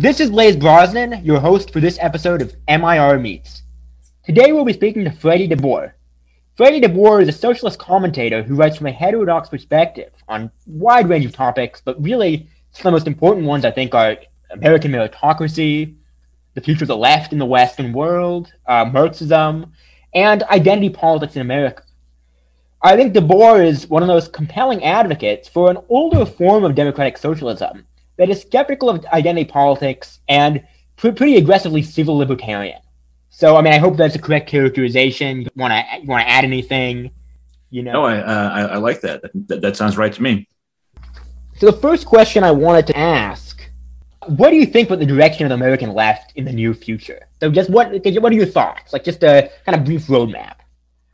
This is Blaise Brosnan, your host for this episode of MIR Meets. Today we'll be speaking to Freddie DeBoer. Freddie DeBoer is a socialist commentator who writes from a heterodox perspective on a wide range of topics, but really some of the most important ones I think are American meritocracy, the future of the left in the Western world, uh, Marxism, and identity politics in America. I think DeBoer is one of those compelling advocates for an older form of democratic socialism that is skeptical of identity politics and pr- pretty aggressively civil libertarian. So, I mean, I hope that's a correct characterization. You want to you want to add anything? You know, no, I, uh, I, I like that. that. That sounds right to me. So, the first question I wanted to ask: What do you think about the direction of the American left in the near future? So, just what what are your thoughts? Like, just a kind of brief roadmap.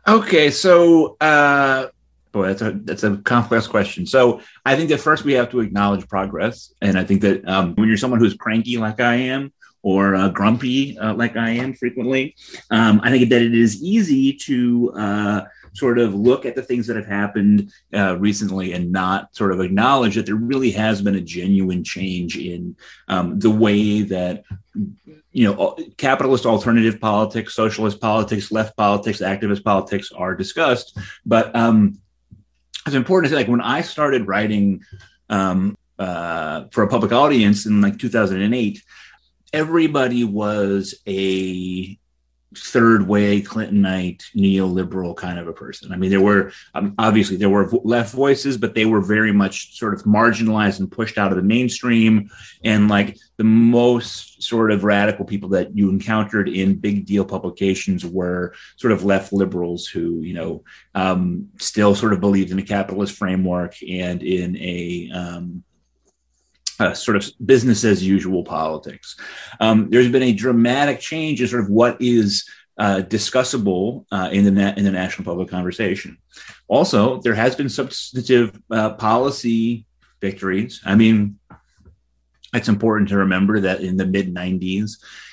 Okay, so uh, boy, that's a that's a complex question. So I think that first we have to acknowledge progress, and I think that um, when you're someone who's cranky like I am, or uh, grumpy uh, like I am frequently, um, I think that it is easy to uh, sort of look at the things that have happened uh, recently and not sort of acknowledge that there really has been a genuine change in um, the way that you know, capitalist alternative politics, socialist politics, left politics, activist politics are discussed. But um, it's important to say, like when I started writing um, uh, for a public audience in like 2008, everybody was a third way Clintonite neoliberal kind of a person. I mean, there were um, obviously there were left voices, but they were very much sort of marginalized and pushed out of the mainstream. And like the most sort of radical people that you encountered in big deal publications were sort of left liberals who, you know, um, still sort of believed in a capitalist framework and in a um, uh, sort of business as usual politics. Um, there's been a dramatic change in sort of what is uh, discussable uh, in the na- in the national public conversation. Also, there has been substantive uh, policy victories. I mean, it's important to remember that in the mid 90s,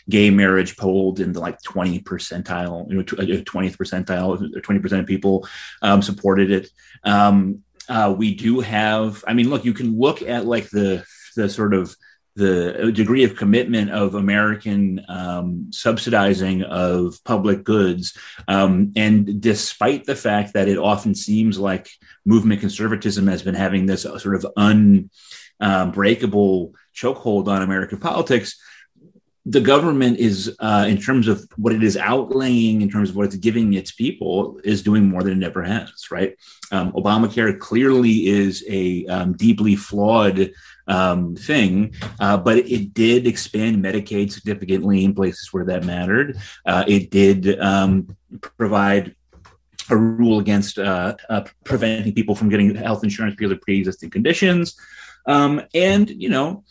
gay marriage polled in the like 20 percentile, you know, 20th percentile, 20% of people um, supported it. Um, uh, we do have, I mean, look, you can look at like the the sort of the degree of commitment of American um, subsidizing of public goods. Um, and despite the fact that it often seems like movement conservatism has been having this sort of unbreakable um, chokehold on American politics, the government is, uh, in terms of what it is outlaying, in terms of what it's giving its people, is doing more than it ever has, right? Um, Obamacare clearly is a um, deeply flawed um, thing, uh, but it did expand Medicaid significantly in places where that mattered. Uh, it did um, provide a rule against uh, uh, preventing people from getting health insurance because of pre-existing conditions, um, and you know.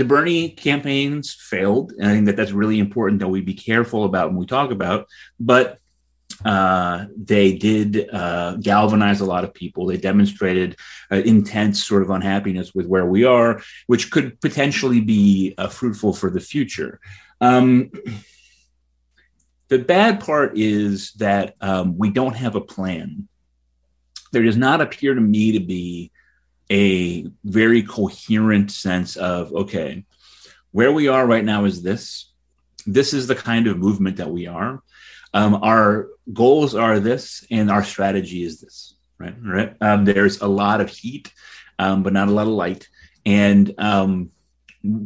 The Bernie campaigns failed, and I think that that's really important that we be careful about when we talk about. But uh, they did uh, galvanize a lot of people. They demonstrated uh, intense sort of unhappiness with where we are, which could potentially be uh, fruitful for the future. Um, the bad part is that um, we don't have a plan. There does not appear to me to be a very coherent sense of okay, where we are right now is this. This is the kind of movement that we are. Um, our goals are this and our strategy is this right? Right? Um, there's a lot of heat um, but not a lot of light. And um,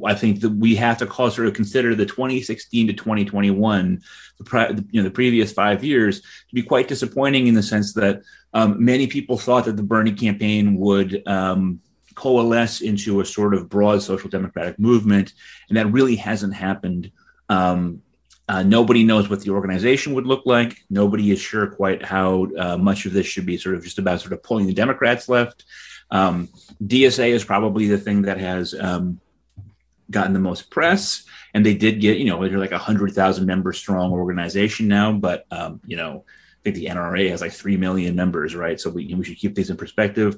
I think that we have to call, sort of consider the 2016 to 2021, the, you know, the previous five years to be quite disappointing in the sense that um, many people thought that the Bernie campaign would um, coalesce into a sort of broad social democratic movement, and that really hasn't happened. Um, uh, nobody knows what the organization would look like. Nobody is sure quite how uh, much of this should be sort of just about sort of pulling the Democrats left. Um, DSA is probably the thing that has um, gotten the most press, and they did get you know they're like a hundred thousand member strong organization now, but um, you know I think the NRA has like three million members, right? So we we should keep things in perspective.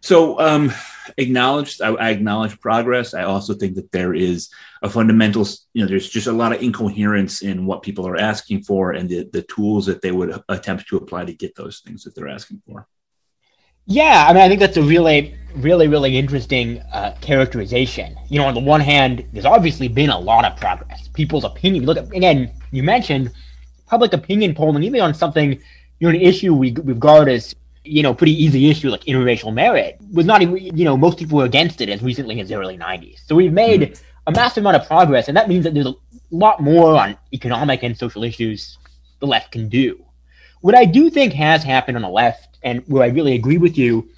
So um, acknowledge I, I, acknowledge progress. I also think that there is a fundamental, you know, there's just a lot of incoherence in what people are asking for and the, the tools that they would attempt to apply to get those things that they're asking for. Yeah, I mean, I think that's a really, really, really interesting uh, characterization. You know, on the one hand, there's obviously been a lot of progress. People's opinion. Look, again, you mentioned public opinion polling, even on something, you know, an issue we regard as, you know, pretty easy issue like interracial marriage was not even, you know, most people were against it as recently as the early 90s. So we've made mm-hmm. a massive amount of progress, and that means that there's a lot more on economic and social issues the left can do. What I do think has happened on the left, and where I really agree with you,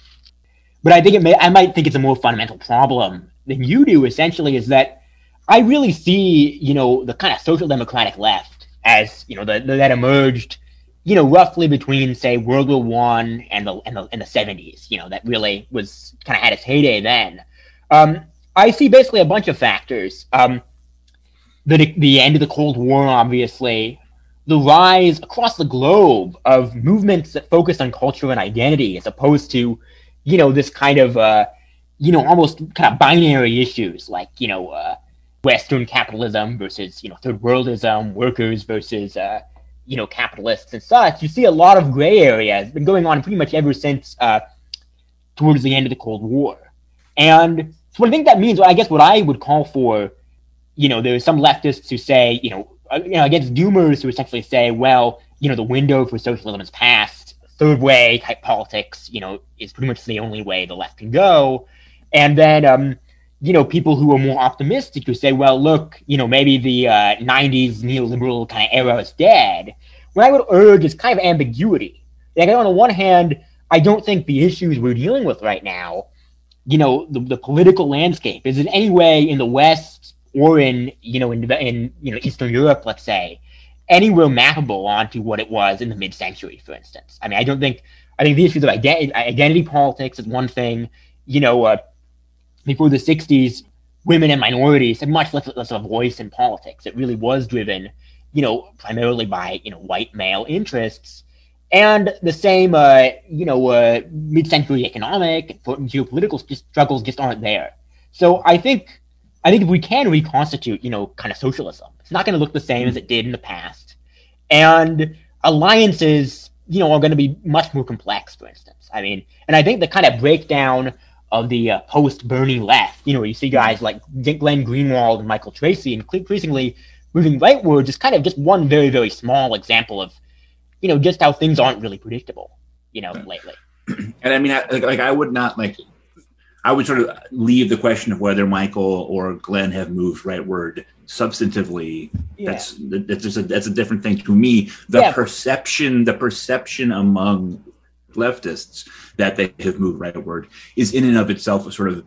but I think it may, I might think it's a more fundamental problem than you do. Essentially, is that I really see, you know, the kind of social democratic left as you know the, the that emerged, you know, roughly between say World War One and the and the seventies. You know, that really was kind of had its heyday then. Um, I see basically a bunch of factors. Um, the the end of the Cold War, obviously, the rise across the globe of movements that focus on culture and identity as opposed to, you know, this kind of, uh, you know, almost kind of binary issues like, you know, uh, Western capitalism versus, you know, third worldism, workers versus, uh, you know, capitalists and such. You see a lot of gray area. It's been going on pretty much ever since uh, towards the end of the Cold War. And so I think that means, well, I guess what I would call for, you know, there's some leftists who say, you know, you know, against doomers who essentially say, well, you know, the window for socialism is past. Third way type politics, you know, is pretty much the only way the left can go. And then, um, you know, people who are more optimistic who say, well, look, you know, maybe the uh, 90s neoliberal kind of era is dead. What I would urge is kind of ambiguity. Like, on the one hand, I don't think the issues we're dealing with right now, you know, the, the political landscape is in any way in the West or in you know in in you know Eastern Europe, let's say, anywhere mappable onto what it was in the mid-century, for instance. I mean, I don't think I think the issues of identity, identity politics is one thing. You know, uh, before the '60s, women and minorities had much less, less of a voice in politics. It really was driven, you know, primarily by you know white male interests. And the same, uh, you know, uh, mid-century economic and geopolitical struggles just aren't there. So I think I think if we can reconstitute, you know, kind of socialism, it's not going to look the same as it did in the past. And alliances, you know, are going to be much more complex, for instance. I mean, and I think the kind of breakdown of the uh, post Bernie left, you know, you see guys like Glenn Greenwald and Michael Tracey and increasingly moving rightwards is kind of just one very, very small example of, you know, just how things aren't really predictable, you know, lately. And I mean, I, like, like I would not like I would sort of leave the question of whether Michael or Glenn have moved rightward substantively. Yeah. That's that's just a, that's a different thing to me. The yeah. perception, the perception among leftists that they have moved rightward is in and of itself a sort of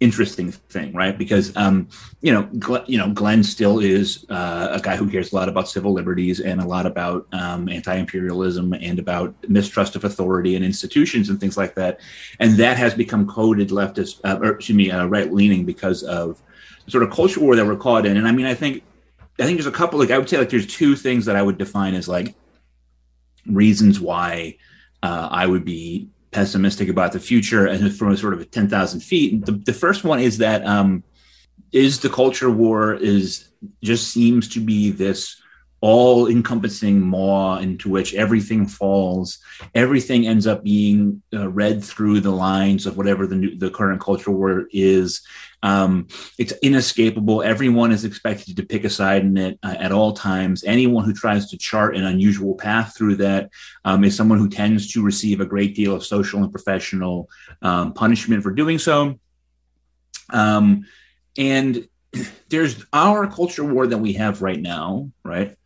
interesting thing, right? Because um, you know, Glenn, you know, Glenn still is uh, a guy who cares a lot about civil liberties and a lot about um, anti-imperialism and about mistrust of authority and institutions and things like that, and that has become coded leftist, uh, or excuse me, uh, right-leaning because of the sort of culture war that we're caught in. And I mean, I think, I think there's a couple. Like I would say, like there's two things that I would define as like reasons why uh, I would be pessimistic about the future and from a sort of a 10,000 feet. The, the first one is that um, is the culture war is just seems to be this all encompassing maw into which everything falls. Everything ends up being uh, read through the lines of whatever the new, the current culture war is. Um, it's inescapable. Everyone is expected to pick a side in it uh, at all times. Anyone who tries to chart an unusual path through that um, is someone who tends to receive a great deal of social and professional um, punishment for doing so. Um, and there's our culture war that we have right now, right?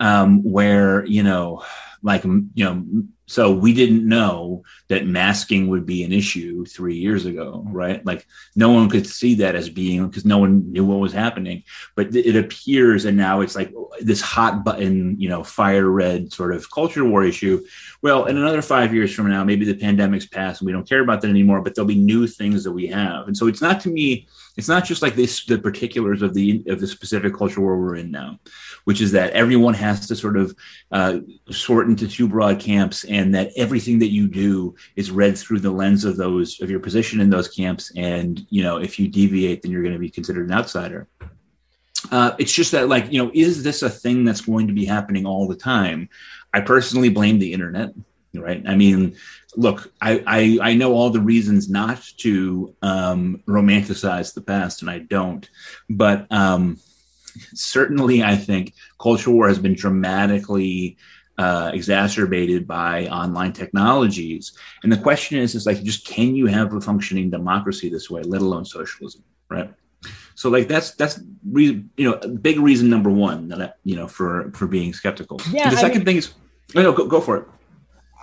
Um, where you know, like you know, so we didn't know that masking would be an issue three years ago, right? Like no one could see that as being because no one knew what was happening. But it appears, and now it's like oh, this hot button, you know, fire red sort of culture war issue. Well, in another five years from now, maybe the pandemic's passed and we don't care about that anymore. But there'll be new things that we have, and so it's not to me it's not just like this the particulars of the of the specific culture where we're in now which is that everyone has to sort of uh, sort into two broad camps and that everything that you do is read through the lens of those of your position in those camps and you know if you deviate then you're going to be considered an outsider. Uh, it's just that like you know is this a thing that's going to be happening all the time? I personally blame the internet right? I mean, look, I, I, I know all the reasons not to um, romanticize the past, and I don't. But um, certainly, I think cultural war has been dramatically uh, exacerbated by online technologies. And the question is, is like, just can you have a functioning democracy this way, let alone socialism, right? So like that's that's re- you know big reason number one that I, you know for for being skeptical. Yeah, the I second mean, thing is, oh, no, go, go for it.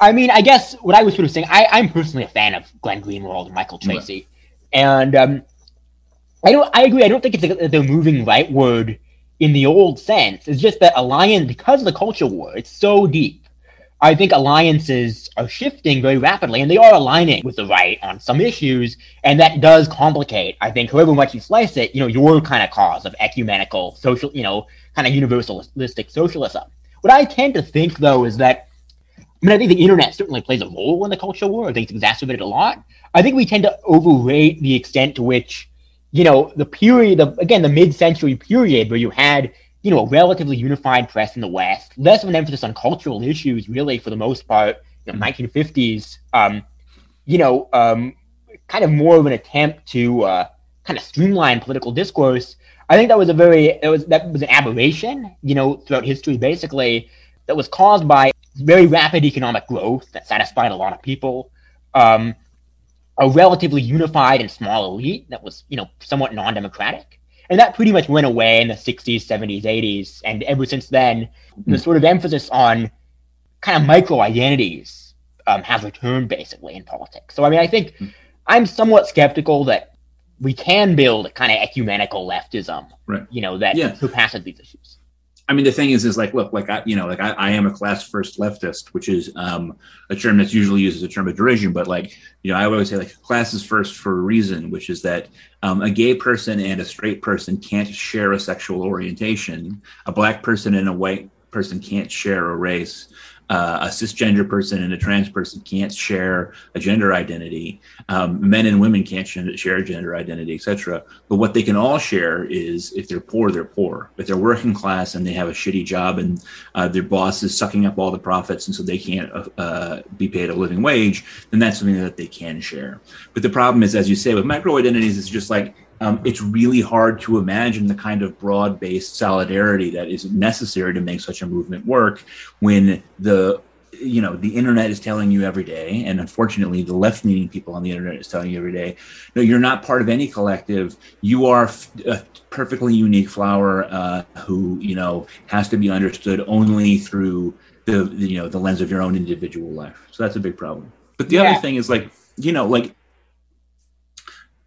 I mean, I guess what I was sort of saying, I, I'm personally a fan of Glenn Greenwald and Michael Tracey, right. and um, I don't. I agree. I don't think it's the, the moving rightward in the old sense. It's just that alliance, because of the culture war, it's so deep. I think alliances are shifting very rapidly, and they are aligning with the right on some issues, and that does complicate. I think, however much you slice it, you know, your kind of cause of ecumenical social, you know, kind of universalistic socialism. What I tend to think, though, is that I mean, I think the internet certainly plays a role in the cultural war. I think it's exacerbated a lot. I think we tend to overrate the extent to which, you know, the period of, again, the mid century period where you had, you know, a relatively unified press in the West, less of an emphasis on cultural issues, really, for the most part, you know, 1950s, um, you know, um, kind of more of an attempt to uh, kind of streamline political discourse. I think that was a very, it was, that was an aberration, you know, throughout history, basically, that was caused by very rapid economic growth that satisfied a lot of people, um, a relatively unified and small elite that was, you know, somewhat non-democratic. And that pretty much went away in the 60s, 70s, 80s. And ever since then, the sort of emphasis on kind of micro identities um, has returned basically in politics. So, I mean, I think mm. I'm somewhat skeptical that we can build a kind of ecumenical leftism, right. you know, that yeah. surpasses these issues. I mean, the thing is, is like, look, like I, you know, like I, I am a class first leftist, which is um, a term that's usually used as a term of derision. But like, you know, I always say like class is first for a reason, which is that um, a gay person and a straight person can't share a sexual orientation. A black person and a white person can't share a race uh, a cisgender person and a trans person can't share a gender identity. Um, men and women can't share a gender identity, etc. But what they can all share is if they're poor, they're poor. If they're working class and they have a shitty job and uh, their boss is sucking up all the profits and so they can't uh, uh be paid a living wage, then that's something that they can share. But the problem is, as you say, with micro identities, it's just like um, it's really hard to imagine the kind of broad based solidarity that is necessary to make such a movement work when the you know the internet is telling you every day and unfortunately the left leaning people on the internet is telling you every day no you're not part of any collective. You are a perfectly unique flower uh, who you know has to be understood only through the, the, you know the lens of your own individual life. So that's a big problem. But the yeah. other thing is like you know like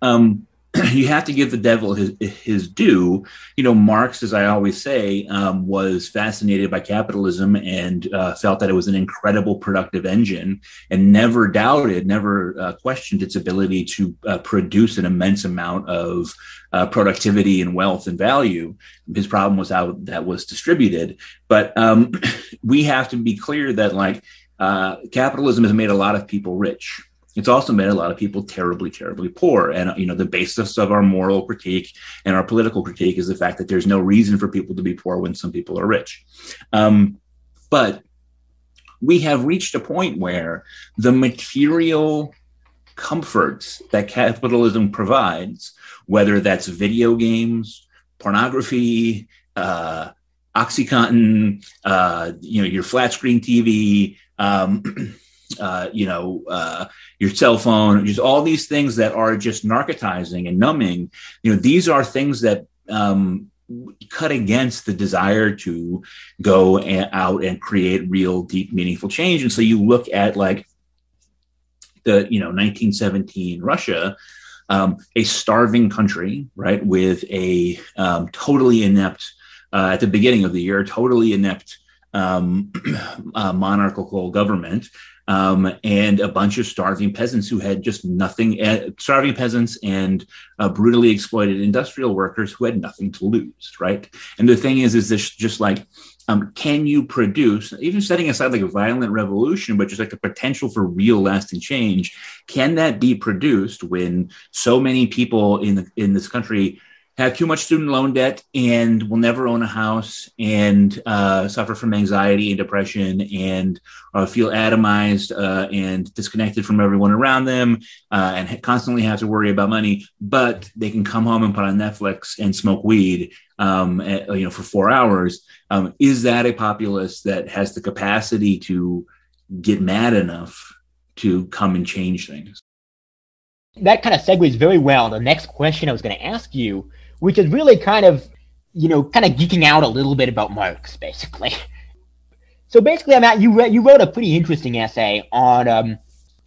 um you have to give the devil his his due. You know, Marx, as I always say, um, was fascinated by capitalism and uh, felt that it was an incredible productive engine, and never doubted, never uh, questioned its ability to uh, produce an immense amount of uh, productivity and wealth and value. His problem was how that was distributed. But um, we have to be clear that like uh, capitalism has made a lot of people rich it's also made a lot of people terribly, terribly poor. And, you know, the basis of our moral critique and our political critique is the fact that there's no reason for people to be poor when some people are rich. Um, but we have reached a point where the material comforts that capitalism provides, whether that's video games, pornography, uh, OxyContin, uh, you know, your flat screen TV, um, uh, you know, uh, your cell phone, just all these things that are just narcotizing and numbing. You know, these are things that um, cut against the desire to go out and create real, deep, meaningful change. And so you look at like the, you know, 1917 Russia. Um, a starving country, right, with a um, totally inept, uh, at the beginning of the year, totally inept um, uh, monarchical government um, and a bunch of starving peasants who had just nothing, uh, starving peasants and uh, brutally exploited industrial workers who had nothing to lose, right? And the thing is, is this just like, um, can you produce, even setting aside like a violent revolution, but just like the potential for real lasting change, can that be produced when so many people in the, in this country have too much student loan debt and will never own a house and uh, suffer from anxiety and depression and uh, feel atomized uh, and disconnected from everyone around them uh, and constantly have to worry about money. But they can come home and put on Netflix and smoke weed, um, at, you know, for four hours. Um, is that a populace that has the capacity to get mad enough to come and change things? That kind of segues very well. The next question I was going to ask you which is really kind of, you know, kind of geeking out a little bit about Marx, basically. So basically, Matt, you re- you wrote a pretty interesting essay on um,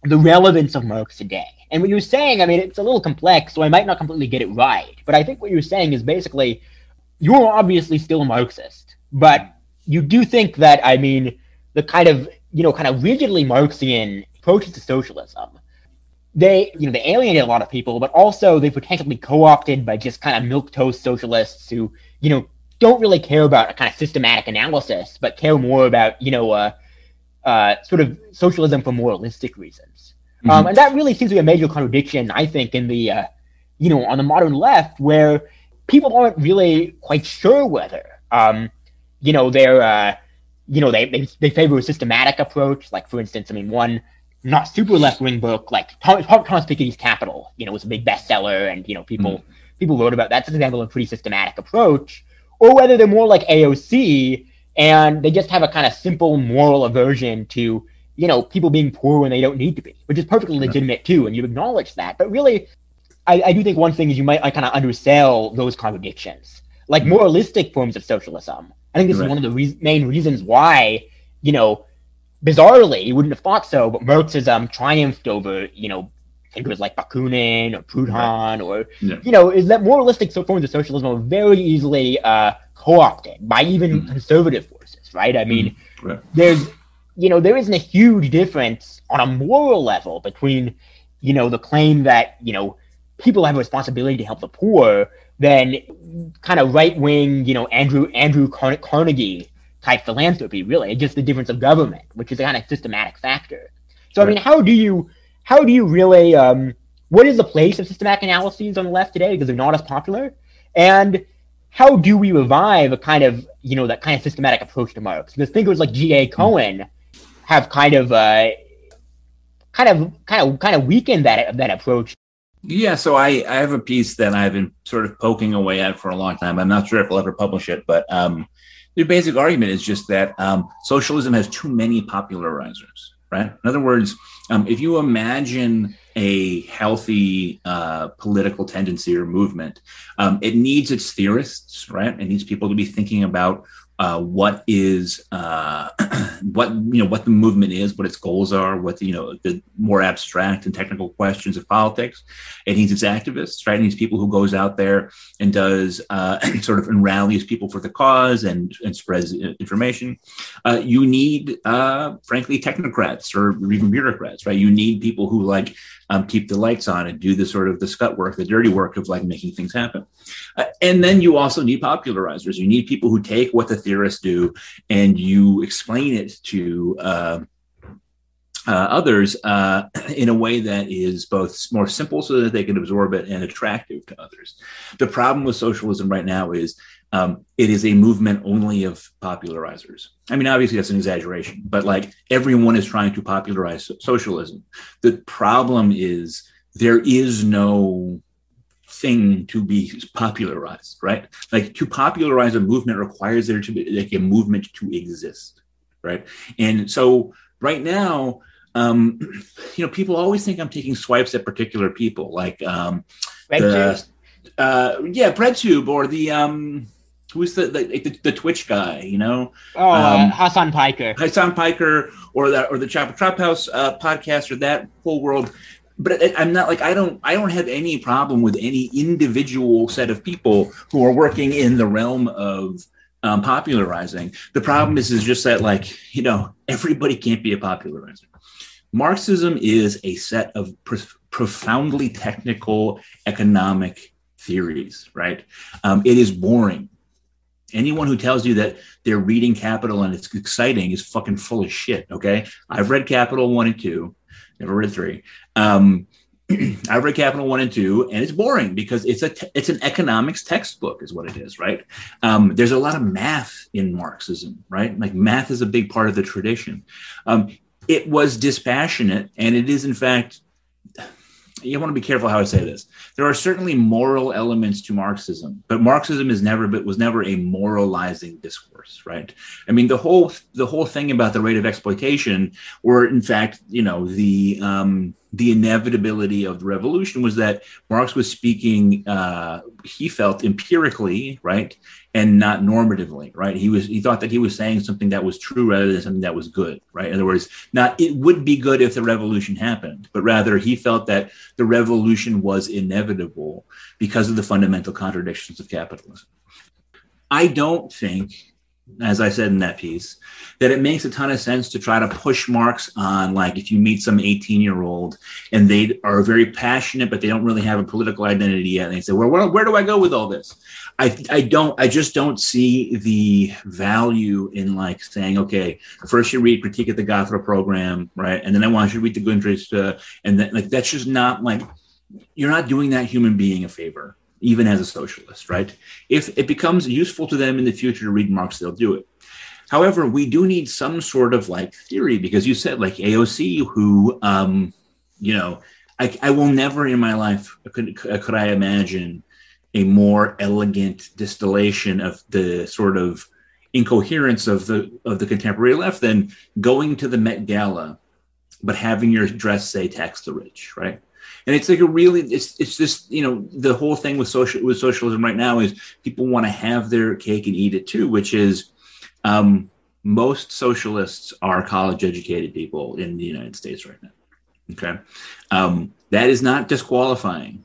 the relevance of Marx today. And what you're saying, I mean, it's a little complex, so I might not completely get it right. But I think what you're saying is basically, you're obviously still a Marxist, but you do think that, I mean, the kind of, you know, kind of rigidly Marxian approaches to socialism they you know they alienated a lot of people, but also they potentially co-opted by just kind of milk toast socialists who you know don't really care about a kind of systematic analysis, but care more about you know uh, uh, sort of socialism for moralistic reasons. Mm-hmm. Um, and that really seems to be a major contradiction, I think, in the uh, you know on the modern left, where people aren't really quite sure whether um, you know they're uh, you know they, they they favor a systematic approach. Like for instance, I mean one not super left wing book like Thomas, Thomas Piketty's Capital, you know, was a big bestseller, and you know people mm. people wrote about that. That's an example of a pretty systematic approach, or whether they're more like AOC and they just have a kind of simple moral aversion to you know people being poor when they don't need to be, which is perfectly legitimate too, and you acknowledge that. But really, I, I do think one thing is you might kind of undersell those contradictions, like mm. moralistic forms of socialism. I think this right. is one of the re- main reasons why you know bizarrely, you wouldn't have thought so, but Marxism triumphed over, you know, think it was like Bakunin or Proudhon right. or, yeah. you know, is that moralistic forms of socialism are very easily uh, co-opted by even mm. conservative forces, right? I mean, mm. right. there's, you know, there isn't a huge difference on a moral level between, you know, the claim that, you know, people have a responsibility to help the poor than kind of right-wing, you know, Andrew Andrew Carnegie type philanthropy, really. It's just the difference of government, which is a kind of systematic factor. So, right. I mean, how do you how do you really um, what is the place of systematic analyses on the left today because they're not as popular, and how do we revive a kind of you know that kind of systematic approach to Marx? Because thinkers like G. A. Hmm. Cohen have kind of uh, kind of kind of kind of weakened that that approach. Yeah, so I, I have a piece that I've been sort of poking away at for a long time. I'm not sure if I'll ever publish it, but um, the basic argument is just that um, socialism has too many popularizers, right? In other words, um, if you imagine a healthy uh, political tendency or movement, um, it needs its theorists, right? It needs people to be thinking about uh, what is uh, what you know what the movement is, what its goals are, what the, you know the more abstract and technical questions of politics. It needs its activists, right? It needs people who goes out there and does uh, sort of and rallies people for the cause and and spreads information. Uh, you need, uh, frankly, technocrats or even bureaucrats, right? You need people who like um, keep the lights on and do the sort of the scut work, the dirty work of like making things happen. Uh, and then you also need popularizers. You need people who take what the theorists do and you explain it to uh, uh, others uh, in a way that is both more simple so that they can absorb it and attractive to others. The problem with socialism right now is um, it is a movement only of popularizers. I mean, obviously that's an exaggeration, but like everyone is trying to popularize socialism. The problem is there is no thing to be popularized, right? Like to popularize a movement requires there to be like a movement to exist, right? And so right now, um, you know, people always think I'm taking swipes at particular people, like um, the, uh, yeah, BreadTube or the um, who's the the, the, the Twitch guy, you know? Oh, uh, um, Hasan Piker. Hasan Piker, or that, or the Chapo Trap House uh, podcast, or that whole world. But I'm not like I don't I don't have any problem with any individual set of people who are working in the realm of um, popularizing. The problem is is just that like you know everybody can't be a popularizer. Marxism is a set of pro- profoundly technical economic theories, right? Um, it is boring anyone who tells you that they're reading Capital and it's exciting is fucking full of shit. Okay, I've read Capital one and two, never read three. Um, I read Capital One and Two, and it's boring because it's a te- it's an economics textbook, is what it is, right? Um, there's a lot of math in Marxism, right? Like math is a big part of the tradition. Um, it was dispassionate, and it is in fact you want to be careful how I say this. There are certainly moral elements to Marxism, but Marxism is never but was never a moralizing discourse, right? I mean, the whole the whole thing about the rate of exploitation, or in fact, you know, the um, the inevitability of the revolution was that Marx was speaking, uh, he felt empirically, right, and not normatively, right? He was he thought that he was saying something that was true rather than something that was good, right? In other words, not it would be good if the revolution happened, but rather he felt that the revolution was inevitable because of the fundamental contradictions of capitalism. I don't think as I said in that piece, that it makes a ton of sense to try to push Marx on, like, if you meet some 18 year old and they are very passionate, but they don't really have a political identity yet, and they say, well, where, where do I go with all this? I, I don't, I just don't see the value in like saying, okay, first you read Critique of the Gotha program, right? And then I want you to read the Grundrisse, uh, and then, like, that's just not like, you're not doing that human being a favor even as a socialist, right? If it becomes useful to them in the future to read Marx, they'll do it. However, we do need some sort of like theory because you said like AOC, who, um, you know, I, I will never in my life could, could I imagine a more elegant distillation of the sort of incoherence of the of the contemporary left than going to the Met Gala, but having your dress say "tax the rich," right? And it's like a really it's it's just you know the whole thing with social with socialism right now is people want to have their cake and eat it too which is um, most socialists are college educated people in the united states right now. Okay. Um, that is not disqualifying.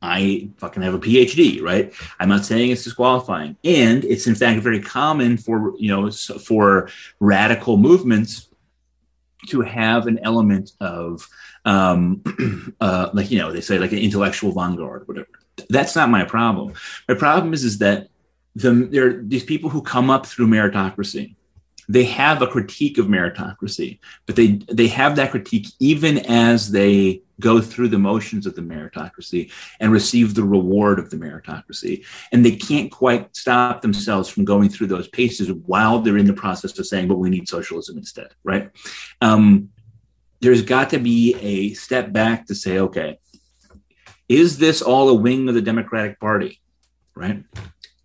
I fucking have a PhD, right? I'm not saying it's disqualifying, and it's in fact very common for you know for radical movements to have an element of um, uh, like you know they say like an intellectual vanguard whatever. That's not my problem. My problem is is that the there are these people who come up through meritocracy they have a critique of meritocracy but they they have that critique even as they go through the motions of the meritocracy and receive the reward of the meritocracy and they can't quite stop themselves from going through those paces while they're in the process of saying but we need socialism instead right um, there's got to be a step back to say, okay, is this all a wing of the Democratic Party? Right?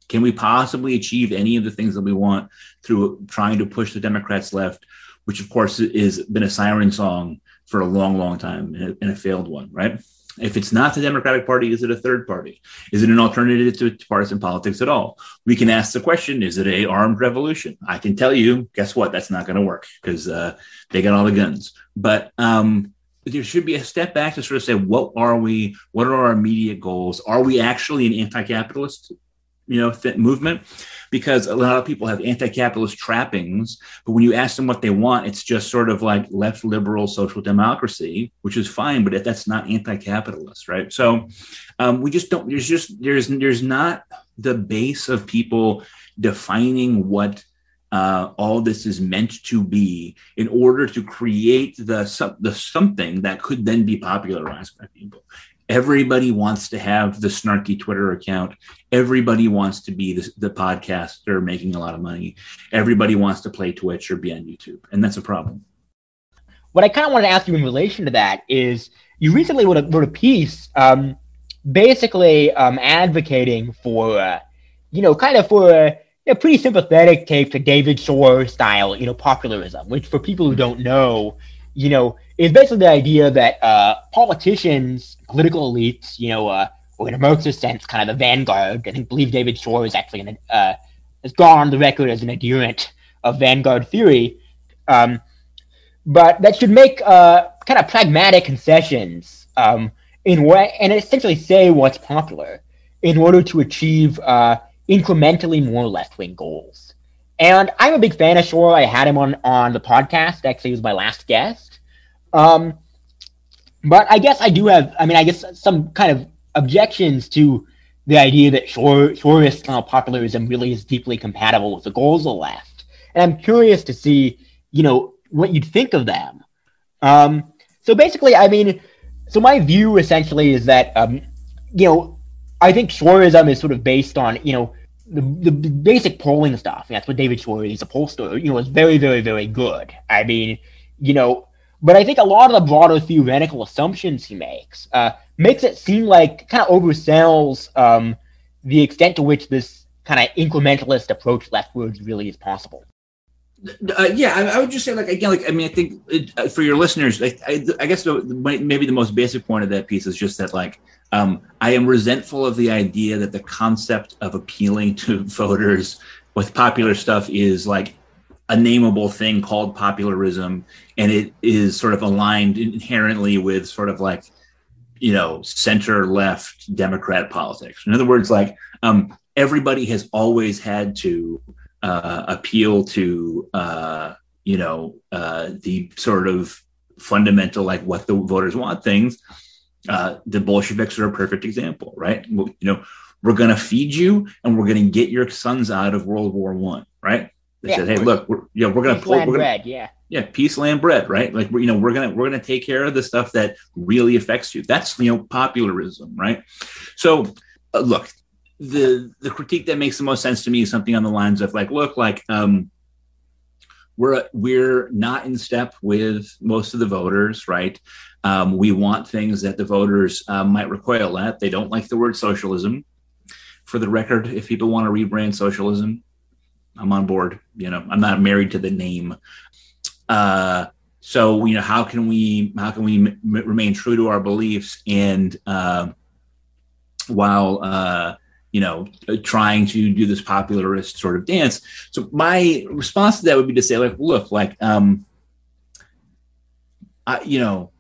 Can we possibly achieve any of the things that we want through trying to push the Democrats left, which of course has been a siren song for a long, long time and a, and a failed one, right? If it's not the Democratic Party, is it a third party? Is it an alternative to, to partisan politics at all? We can ask the question: Is it a armed revolution? I can tell you, guess what? That's not going to work because uh, they got all the guns. But um, there should be a step back to sort of say, what are we? What are our immediate goals? Are we actually an anti-capitalist you know movement because a lot of people have anti-capitalist trappings but when you ask them what they want it's just sort of like left liberal social democracy which is fine but that's not anti-capitalist right? So um, we just don't there's just there's there's not the base of people defining what uh, all this is meant to be in order to create the, the something that could then be popularized by people everybody wants to have the snarky Twitter account. Everybody wants to be the, the podcaster making a lot of money. Everybody wants to play Twitch or be on YouTube. And that's a problem. What I kind of wanted to ask you in relation to that is you recently wrote a, wrote a piece um, basically um, advocating for, uh, you know, kind of for a, a, pretty sympathetic take to David Shor style, you know, popularism, which for people who don't know, you know, is basically the idea that uh, politicians, political elites, you know, uh, or in a Marxist sense, kind of the vanguard. I think believe David Shor is actually an, uh, has gone on the record as an adherent of vanguard theory. Um, but that should make uh, kind of pragmatic concessions um, in way, and essentially say what's popular in order to achieve uh, incrementally more left wing goals. And I'm a big fan of Shor. I had him on on the podcast. Actually, he was my last guest. Um, but I guess I do have, I mean, I guess some kind of objections to the idea that Shor, Shorist kind of populism really is deeply compatible with the goals of the left. And I'm curious to see, you know, what you'd think of them. Um, so basically, I mean, so my view essentially is that um, you know I think Shorism is sort of based on you know the, the basic polling stuff. That's what David Shor is a pollster. You know, is very very very good. I mean, you know, but I think a lot of the broader theoretical assumptions he makes uh, makes it seem like kind of oversells um, the extent to which this kind of incrementalist approach leftwards really is possible. Uh, yeah, I, I, would just say, like again, like I mean, I think it, uh, for your listeners, I, I, I guess the, maybe the most basic point of that piece is just that, like, um, I am resentful of the idea that the concept of appealing to voters with popular stuff is like a nameable thing called popularism, and it is sort of aligned inherently with sort of like, you know, center left Democrat politics. In other words, like, um, everybody has always had to uh, appeal to uh, you know uh, the sort of fundamental like what the voters want things. Uh, the Bolsheviks are a perfect example, right? You know, we're going to feed you and we're going to get your sons out of World War One, right? They yeah, said, "Hey, look, we're yeah, we're going to pull, we're gonna, bread, yeah, yeah, peace, land, bread, right? Like we're you know we're gonna we're gonna take care of the stuff that really affects you. That's you know popularism, right? So, uh, look, the the critique that makes the most sense to me is something on the lines of like, look, like um, we're we're not in step with most of the voters, right? Um, we want things that the voters uh, might recoil at. They don't like the word socialism. For the record, if people want to rebrand socialism, I'm on board. You know, I'm not married to the name. Uh, so you know, how can we how can we m- remain true to our beliefs and uh, while uh, you know, trying to do this popularist sort of dance. So my response to that would be to say, like, look, like, um, I, you know,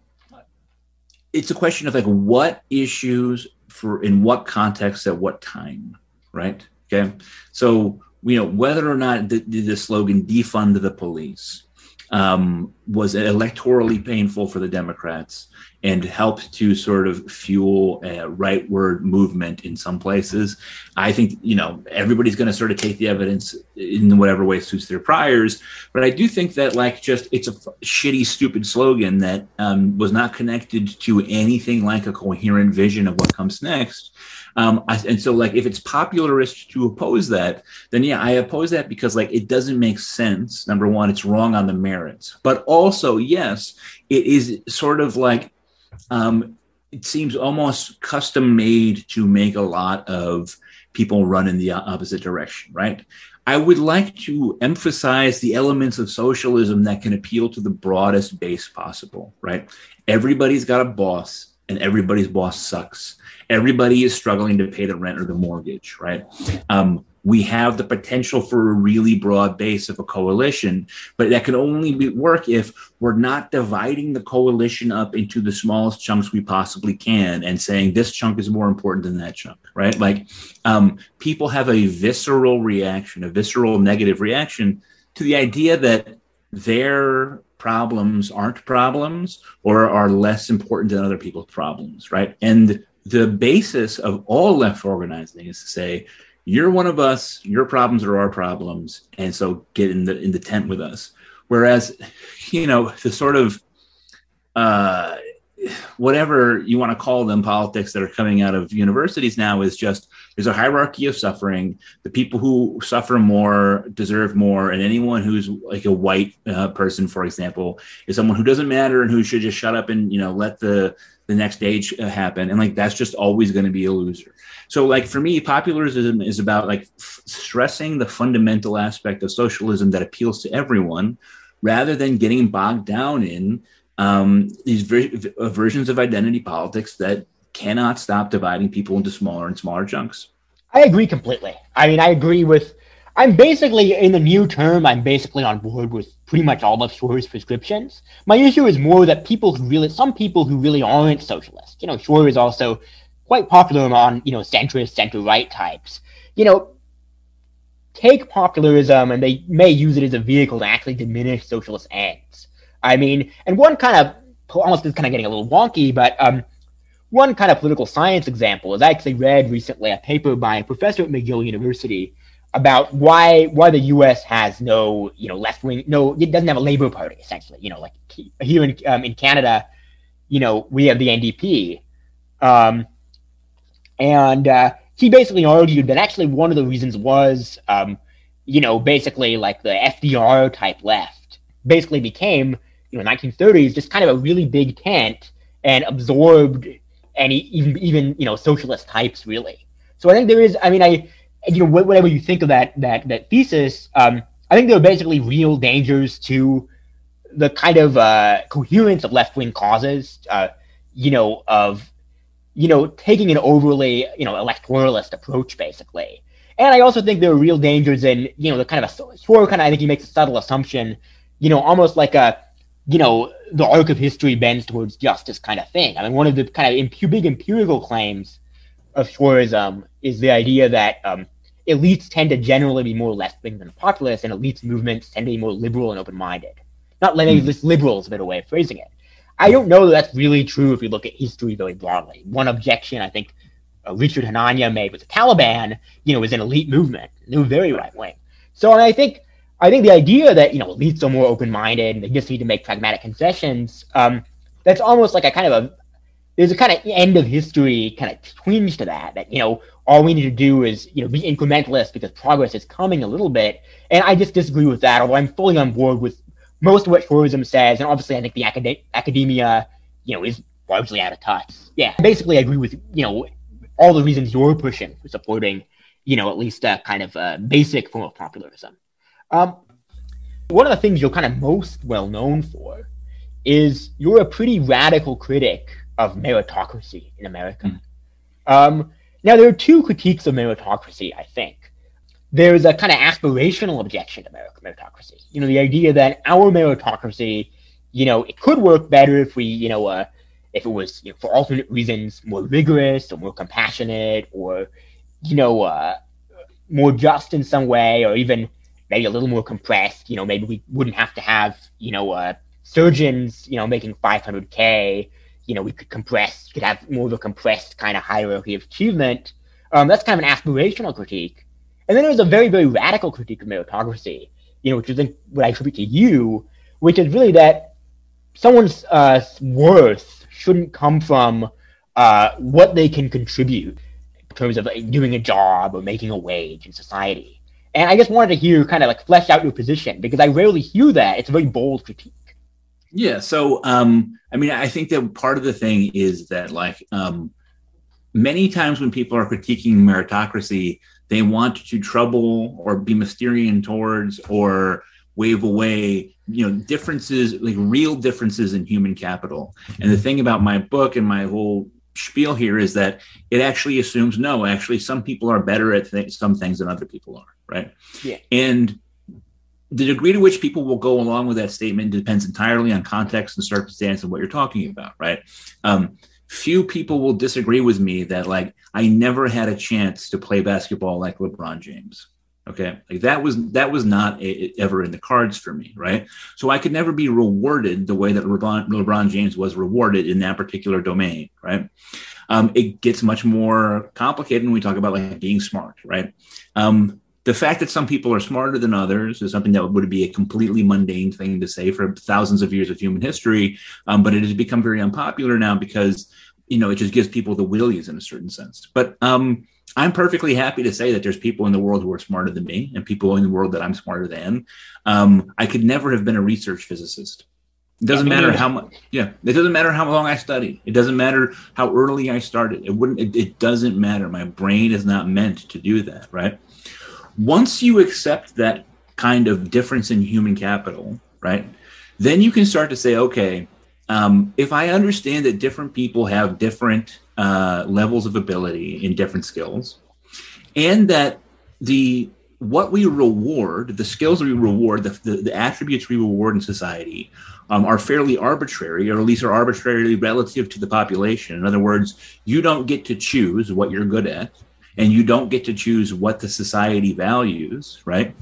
it's a question of like what issues for in what context at what time, right? Okay, so you know whether or not the, the slogan defund the police um, was electorally painful for the Democrats and helped to sort of fuel a rightward movement in some places. I think, you know, everybody's going to sort of take the evidence in whatever way suits their priors. But I do think that, like, just it's a shitty, stupid slogan that um, was not connected to anything like a coherent vision of what comes next. Um, I, and so, like, if it's popularist to oppose that, then yeah, I oppose that because, like, it doesn't make sense. Number one, it's wrong on the merits. But also, yes, it is sort of like um, it seems almost custom made to make a lot of people run in the opposite direction, right? I would like to emphasize the elements of socialism that can appeal to the broadest base possible, right? Everybody's got a boss and everybody's boss sucks. Everybody is struggling to pay the rent or the mortgage, right? Um, we have the potential for a really broad base of a coalition, but that can only be, work if we're not dividing the coalition up into the smallest chunks we possibly can and saying this chunk is more important than that chunk, right? Like um, people have a visceral reaction, a visceral negative reaction to the idea that their problems aren't problems or are less important than other people's problems, right? And the basis of all left organizing is to say, you're one of us your problems are our problems and so get in the in the tent with us whereas you know the sort of uh whatever you want to call them politics that are coming out of universities now is just there's a hierarchy of suffering. The people who suffer more deserve more and anyone who's like a white uh, person for example is someone who doesn't matter and who should just shut up and you know let the the next stage uh, happen and like that's just always going to be a loser. So, like for me, popularism is about like f- stressing the fundamental aspect of socialism that appeals to everyone, rather than getting bogged down in um, these ver- versions of identity politics that cannot stop dividing people into smaller and smaller chunks. I agree completely. I mean, I agree with. I'm basically in the new term. I'm basically on board with pretty much all of Shor's prescriptions. My issue is more that people who really, some people who really aren't socialists. You know, Shor is also quite popular among, you know, centrist, center-right types. You know, take popularism and they may use it as a vehicle to actually diminish socialist ends. I mean, and one kind of, almost is kind of getting a little wonky, but um, one kind of political science example is I actually read recently a paper by a professor at McGill University about why why the U.S. has no you know left wing no it doesn't have a Labor Party essentially you know like here in um, in Canada you know, we have the NDP. Um, and uh, he basically argued that actually one of the reasons was, um, you know, basically like the FDR type left basically became, you know, 1930s just kind of a really big tent and absorbed any even you know socialist types really. So I think there is. I mean, I you know whatever you think of that that that thesis, um, I think there are basically real dangers to the kind of uh, coherence of left wing causes. Uh, you know of you know taking an overly you know electoralist approach basically. And I also think there are real dangers in you know the kind of a sort of kind of I think he makes a subtle assumption, you know, almost like a you know the arc of history bends towards justice kind of thing. I mean, one of the kind of impu- big empirical claims of Shorism is the idea that um, elites tend to generally be more left wing than populist, and elites movements tend to be more liberal and open minded. Not letting mm. liberal is a better way of phrasing it. I don't know that that's really true if you look at history very broadly. One objection I think uh, Richard Hanania made with the Taliban, you know, was an elite movement. They were very right wing. So, and I think I think the idea that you know elites are more open-minded and they just need to make pragmatic concessions, um, that's almost like a kind of a there's a kind of end of history kind of twinge to that. That you know all we need to do is you know be incrementalist because progress is coming a little bit, and I just disagree with that. Although I'm fully on board with most of what Shorism says, and obviously I think the acad- academia you know is largely out of touch. Yeah, basically I agree with you know all the reasons you're pushing for supporting you know at least a kind of a basic form of popularism. Um, one of the things you're kind of most well known for is you're a pretty radical critic of meritocracy in America. Mm. Um, now, there are two critiques of meritocracy, I think. There's a kind of aspirational objection to meritocracy. You know, the idea that our meritocracy, you know, it could work better if we, you know, uh, if it was you know, for alternate reasons more rigorous or more compassionate or, you know, uh, more just in some way or even maybe a little more compressed. You know, maybe we wouldn't have to have, you know, uh, surgeons, you know, making 500K. You know, we could compress, could have more of a compressed kind of hierarchy of achievement. Um, that's kind of an aspirational critique. And then there's a very, very radical critique of meritocracy, you know, which is what I attribute to you, which is really that someone's uh, worth shouldn't come from uh, what they can contribute in terms of doing a job or making a wage in society. And I just wanted to hear kind of like flesh out your position because I rarely hear that. It's a very bold critique. Yeah. So, um, I mean, I think that part of the thing is that, like, um, many times when people are critiquing meritocracy, they want to trouble or be Mysterian towards or wave away, you know, differences, like real differences in human capital. And the thing about my book and my whole spiel here is that it actually assumes no, actually, some people are better at th- some things than other people are right? Yeah. And the degree to which people will go along with that statement depends entirely on context and circumstance and what you're talking about, right? Um, few people will disagree with me that like I never had a chance to play basketball like LeBron James. Okay, like that was that was not a, ever in the cards for me, right? So I could never be rewarded the way that LeBron, LeBron James was rewarded in that particular domain, right? Um, it gets much more complicated when we talk about like being smart, right? Um, the fact that some people are smarter than others is something that would be a completely mundane thing to say for thousands of years of human history, um, but it has become very unpopular now because you know it just gives people the willies in a certain sense. But um, I'm perfectly happy to say that there's people in the world who are smarter than me, and people in the world that I'm smarter than. Um, I could never have been a research physicist. It doesn't matter how much. Yeah, it doesn't matter how long I studied. It doesn't matter how early I started. It wouldn't. It, it doesn't matter. My brain is not meant to do that. Right once you accept that kind of difference in human capital, right, then you can start to say, okay, um, if I understand that different people have different uh, levels of ability in different skills, and that the what we reward, the skills we reward, the, the, the attributes we reward in society um, are fairly arbitrary, or at least are arbitrarily relative to the population. In other words, you don't get to choose what you're good at and you don't get to choose what the society values, right?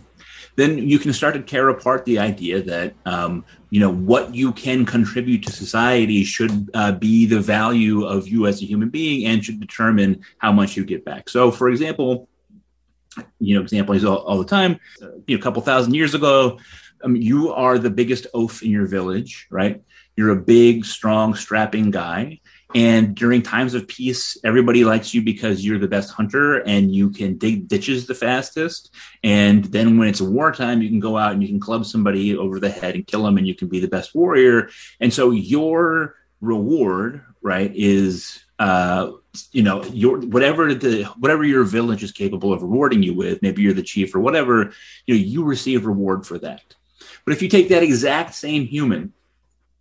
Then you can start to tear apart the idea that um, you know what you can contribute to society should uh, be the value of you as a human being and should determine how much you get back. So, for example, you know, examples all, all the time. Uh, you know, a couple thousand years ago, um, you are the biggest oaf in your village, right? You're a big, strong, strapping guy. And during times of peace, everybody likes you because you're the best hunter and you can dig ditches the fastest. And then when it's wartime, you can go out and you can club somebody over the head and kill them and you can be the best warrior. And so your reward, right, is uh, you know your whatever the whatever your village is capable of rewarding you with maybe you're the chief or whatever you know you receive reward for that but if you take that exact same human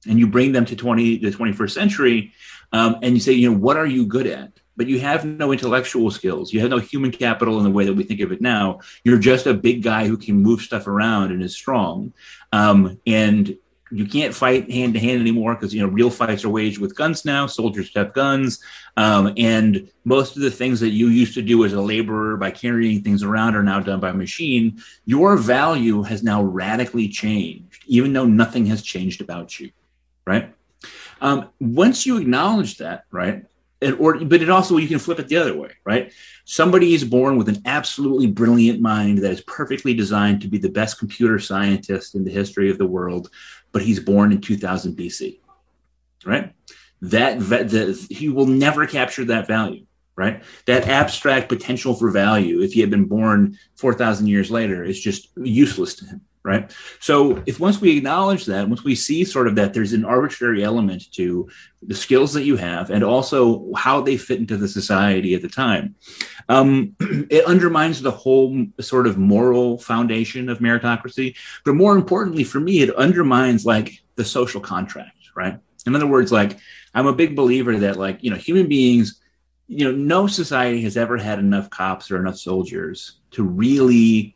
and you bring them to 20 the 21st century um, and you say you know what are you good at but you have no intellectual skills you have no human capital in the way that we think of it now you're just a big guy who can move stuff around and is strong um, and you can't fight hand to hand anymore because you know real fights are waged with guns now. Soldiers have guns, um, and most of the things that you used to do as a laborer by carrying things around are now done by machine. Your value has now radically changed, even though nothing has changed about you, right? Um, once you acknowledge that, right, and, or but it also you can flip it the other way, right? Somebody is born with an absolutely brilliant mind that is perfectly designed to be the best computer scientist in the history of the world but he's born in 2000 BC, right? That, that the, he will never capture that value, right? That abstract potential for value, if he had been born 4,000 years later, is just useless to him, right? So if once we acknowledge that, once we see sort of that there's an arbitrary element to the skills that you have and also how they fit into the society at the time, um, it undermines the whole sort of moral foundation of meritocracy. But more importantly, for me, it undermines like the social contract, right? In other words, like I'm a big believer that like you know human beings, you know, no society has ever had enough cops or enough soldiers to really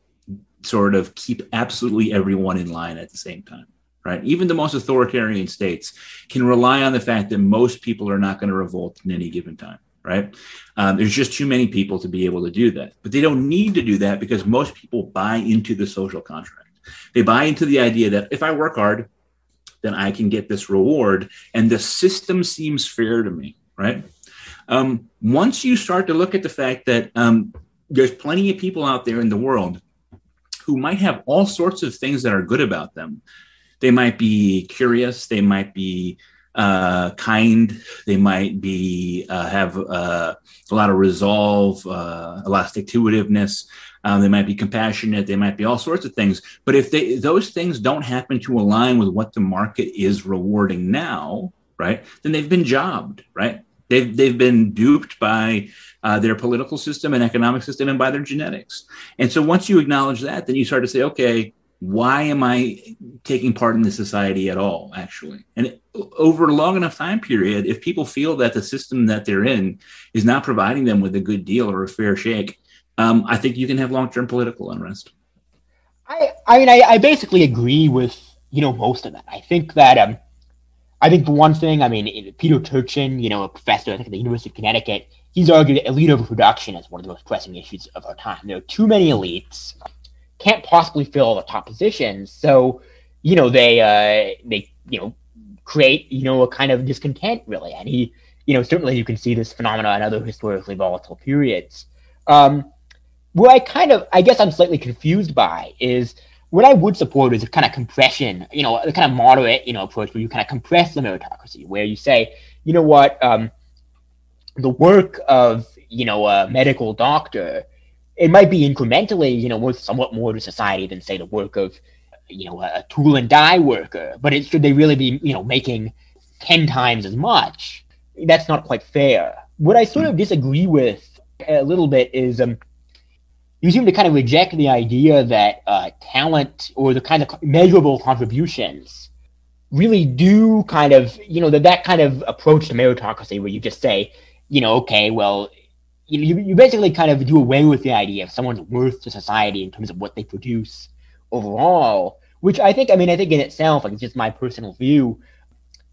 sort of keep absolutely everyone in line at the same time right? Even the most authoritarian states can rely on the fact that most people are not going to revolt in any given time right? Um, there's just too many people to be able to do that. But they don't need to do that because most people buy into the social contract. They buy into the idea that if I work hard, then I can get this reward. And the system seems fair to me, right? Um, once you start to look at the fact that um, there's plenty of people out there in the world who might have all sorts of things that are good about them. They might be curious, they might be uh, kind. They might be uh, have uh, a lot of resolve, uh, a lot of stick to itiveness. Um, they might be compassionate. They might be all sorts of things. But if they those things don't happen to align with what the market is rewarding now, right? Then they've been jobbed, right? They've they've been duped by uh, their political system and economic system and by their genetics. And so once you acknowledge that, then you start to say, okay, why am I taking part in this society at all, actually? And over a long enough time period, if people feel that the system that they're in is not providing them with a good deal or a fair shake, um, I think you can have long term political unrest. I, I mean, I, I, basically agree with, you know, most of that. I think that, um, I think the one thing, I mean, Peter Turchin, you know, a professor I think at the University of Connecticut, he's argued elite overproduction is one of the most pressing issues of our time. There are too many elites can't possibly fill all the top positions. So, you know, they uh, they you know create you know a kind of discontent really, and he you know certainly you can see this phenomenon in other historically volatile periods. Um, what I kind of I guess I'm slightly confused by is what I would support is a kind of compression, you know, a kind of moderate, you know, approach where you kind of compress the meritocracy, where you say, you know what, um, the work of you know a medical doctor it might be incrementally, you know, worth somewhat more to society than say the work of, you know, a tool and die worker. But it, should they really be, you know, making ten times as much? That's not quite fair. What I sort of disagree with a little bit is um, you seem to kind of reject the idea that uh, talent or the kind of measurable contributions really do kind of, you know, that that kind of approach to meritocracy where you just say, you know, okay, well, you, you basically kind of do away with the idea of someone's worth to society in terms of what they produce overall, which I think, I mean, I think in itself, like, it's just my personal view,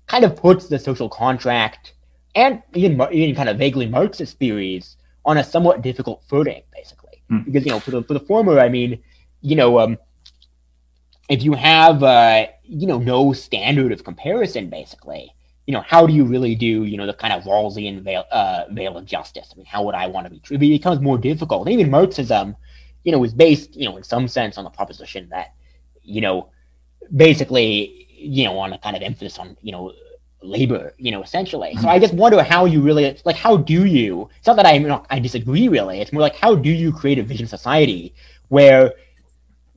kind of puts the social contract and even, even kind of vaguely Marxist theories on a somewhat difficult footing, basically. Mm. Because, you know, for the, for the former, I mean, you know, um, if you have, uh, you know, no standard of comparison, basically, you know, how do you really do, you know, the kind of Rawlsian veil, uh, veil of justice? I mean, how would I want to be treated? It becomes more difficult. Even Marxism, you know, is based, you know, in some sense on the proposition that, you know, basically, you know, on a kind of emphasis on, you know, labor, you know, essentially. So I just wonder how you really like how do you it's not that I know, I disagree really. It's more like how do you create a vision society where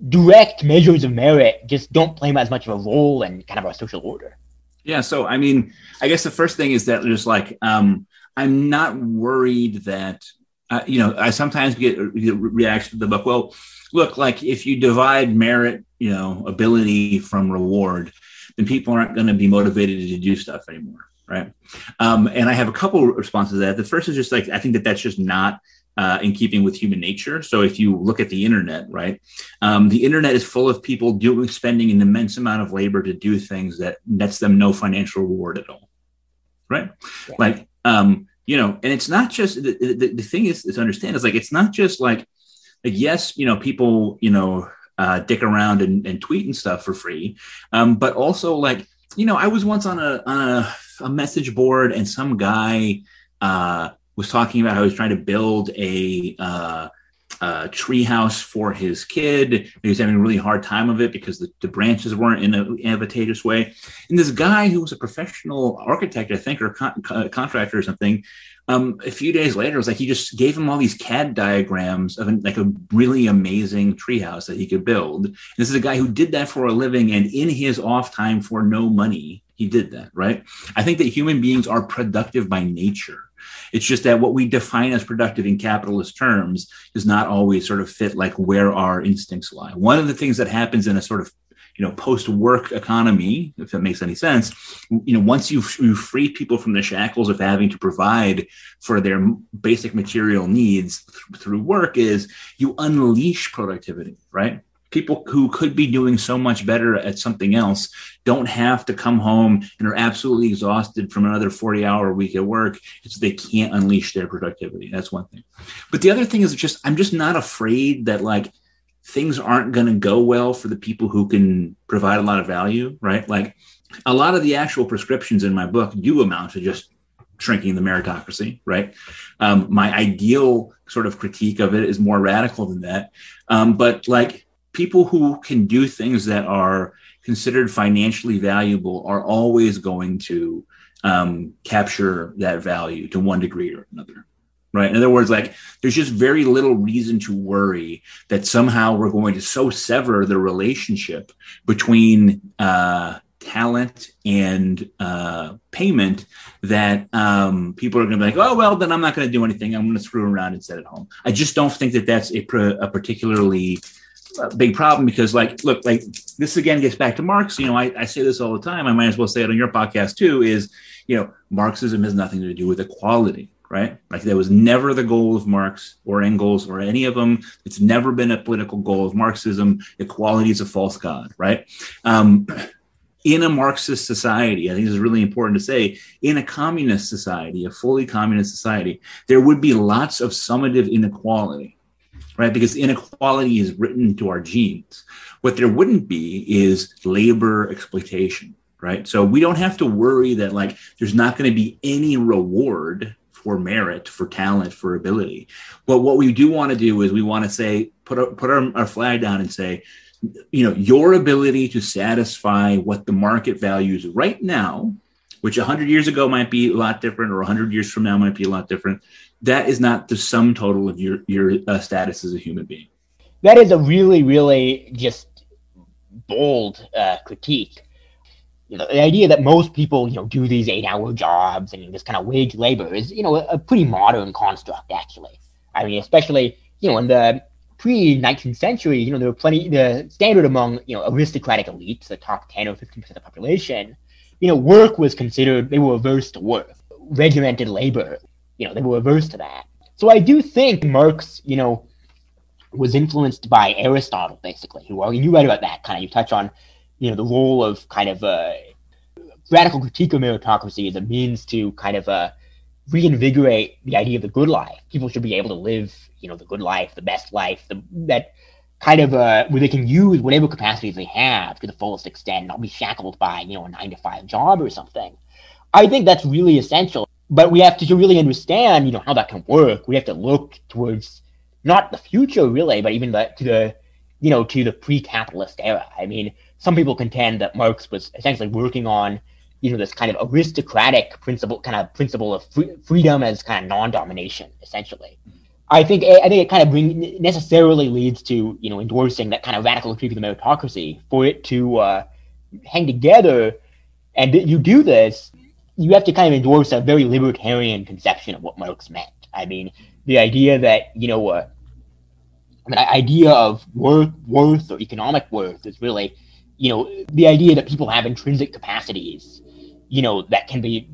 direct measures of merit just don't play as much of a role in kind of our social order. Yeah, so I mean, I guess the first thing is that there's like um I'm not worried that uh, you know, I sometimes get, get reaction to the book. Well, look, like if you divide merit, you know, ability from reward, then people aren't going to be motivated to do stuff anymore, right? Um, and I have a couple responses to that. The first is just like I think that that's just not uh, in keeping with human nature. So if you look at the internet, right, um, the internet is full of people doing spending an immense amount of labor to do things that nets them no financial reward at all, right? Yeah. Like, um, you know, and it's not just the, the, the thing is, is to understand is like it's not just like like yes, you know, people, you know, uh, dick around and, and tweet and stuff for free. Um, but also like, you know, I was once on a, on a, a message board and some guy uh, was talking about how he was trying to build a, uh, uh, treehouse for his kid. He was having a really hard time of it because the, the branches weren't in an advantageous way. And this guy who was a professional architect, I think, or con- contractor or something, um, a few days later, it was like he just gave him all these CAD diagrams of an, like a really amazing treehouse that he could build. And this is a guy who did that for a living, and in his off time for no money, he did that. Right? I think that human beings are productive by nature. It's just that what we define as productive in capitalist terms does not always sort of fit like where our instincts lie. One of the things that happens in a sort of you know post-work economy if that makes any sense you know once you you free people from the shackles of having to provide for their basic material needs th- through work is you unleash productivity right people who could be doing so much better at something else don't have to come home and are absolutely exhausted from another 40 hour week at work so they can't unleash their productivity that's one thing but the other thing is just i'm just not afraid that like things aren't going to go well for the people who can provide a lot of value, right? Like a lot of the actual prescriptions in my book do amount to just shrinking the meritocracy, right? Um, my ideal sort of critique of it is more radical than that. Um, but like people who can do things that are considered financially valuable are always going to um, capture that value to one degree or another right? In other words, like there's just very little reason to worry that somehow we're going to so sever the relationship between uh, talent and uh, payment that um, people are going to be like, oh, well, then I'm not going to do anything. I'm going to screw around and sit at home. I just don't think that that's a, a particularly uh, big problem because like look like this again gets back to marx you know I, I say this all the time i might as well say it on your podcast too is you know marxism has nothing to do with equality right? Like that was never the goal of Marx or Engels or any of them. It's never been a political goal of Marxism. Equality is a false god, right? Um, in a Marxist society, I think this is really important to say, in a communist society, a fully communist society, there would be lots of summative inequality, right? Because inequality is written into our genes. What there wouldn't be is labor exploitation, right? So we don't have to worry that like there's not going to be any reward for merit, for talent, for ability. But what we do want to do is we want to say, put our, put our, our flag down and say, you know, your ability to satisfy what the market values right now, which 100 years ago might be a lot different, or 100 years from now might be a lot different. That is not the sum total of your your uh, status as a human being. That is a really, really just bold uh, critique you know, the idea that most people, you know, do these eight-hour jobs and this kind of wage labor is, you know, a, pretty modern construct, actually. I mean, especially, you know, in the pre-19th century, you know, there were plenty, the standard among, you know, aristocratic elites, the top 10 or 15% of the population, you know, work was considered, they were averse to work. Regimented labor, you know, they were averse to that. So I do think Marx, you know, was influenced by Aristotle, basically, who, well, you write about that kind of, you touch on you know the role of kind of a uh, radical critique of meritocracy as a means to kind of uh, reinvigorate the idea of the good life. People should be able to live, you know, the good life, the best life, the, that kind of uh, where they can use whatever capacities they have to the fullest extent, not be shackled by, you know, a nine to five job or something. I think that's really essential. But we have to, really understand, you know, how that can work. We have to look towards not the future really, but even the, to the you know, to the pre-capitalist era. I mean, some people contend that Marx was essentially working on, you know, this kind of aristocratic principle, kind of principle of free, freedom as kind of non-domination, essentially. I think I think it kind of bring, necessarily leads to you know endorsing that kind of radical critique of the meritocracy for it to uh, hang together. And you do this, you have to kind of endorse a very libertarian conception of what Marx meant. I mean, the idea that you know, uh, the idea of worth, worth or economic worth is really, you know, the idea that people have intrinsic capacities, you know, that can be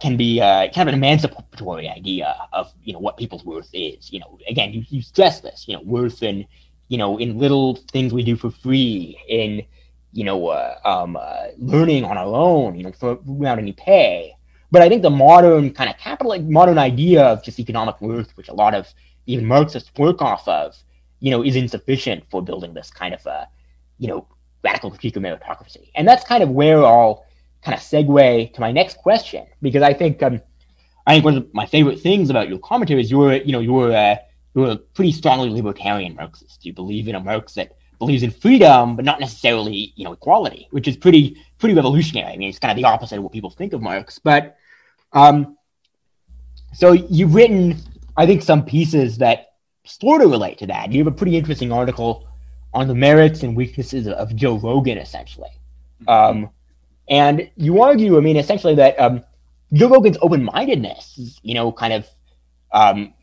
can be uh, kind of an emancipatory idea of you know what people's worth is. You know, again, you, you stress this. You know, worth in you know in little things we do for free, in you know uh, um, uh, learning on our own. You know, for, without any pay. But I think the modern kind of capital, modern idea of just economic worth, which a lot of even Marxists work off of, you know, is insufficient for building this kind of a, you know, radical critique of meritocracy. And that's kind of where I'll kind of segue to my next question because I think um, I think one of my favorite things about your commentary is you're you know you're uh, you're a pretty strongly libertarian Marxist. Do you believe in a Marx that believes in freedom but not necessarily you know equality, which is pretty pretty revolutionary. I mean, it's kind of the opposite of what people think of Marx. But um, so you've written I think some pieces that sort of relate to that. You have a pretty interesting article on the merits and weaknesses of Joe Rogan, essentially. Um, and you argue, I mean, essentially that um, Joe Rogan's open-mindedness, you know, kind of, um,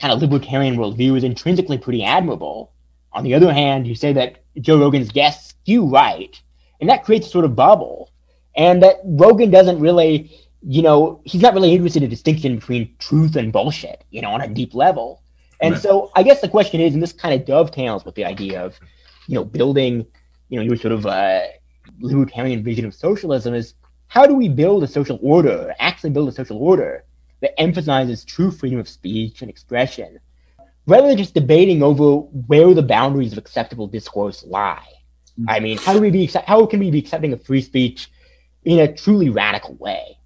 kind of libertarian worldview is intrinsically pretty admirable. On the other hand, you say that Joe Rogan's guests skew right, and that creates a sort of bubble, and that Rogan doesn't really, you know, he's not really interested in distinction between truth and bullshit, you know, on a deep level. And right. so I guess the question is, and this kind of dovetails with the idea of, you know, building, you know, your sort of uh, libertarian vision of socialism is how do we build a social order, actually build a social order that emphasizes true freedom of speech and expression, rather than just debating over where the boundaries of acceptable discourse lie? Mm-hmm. I mean, how do we be how can we be accepting of free speech in a truly radical way?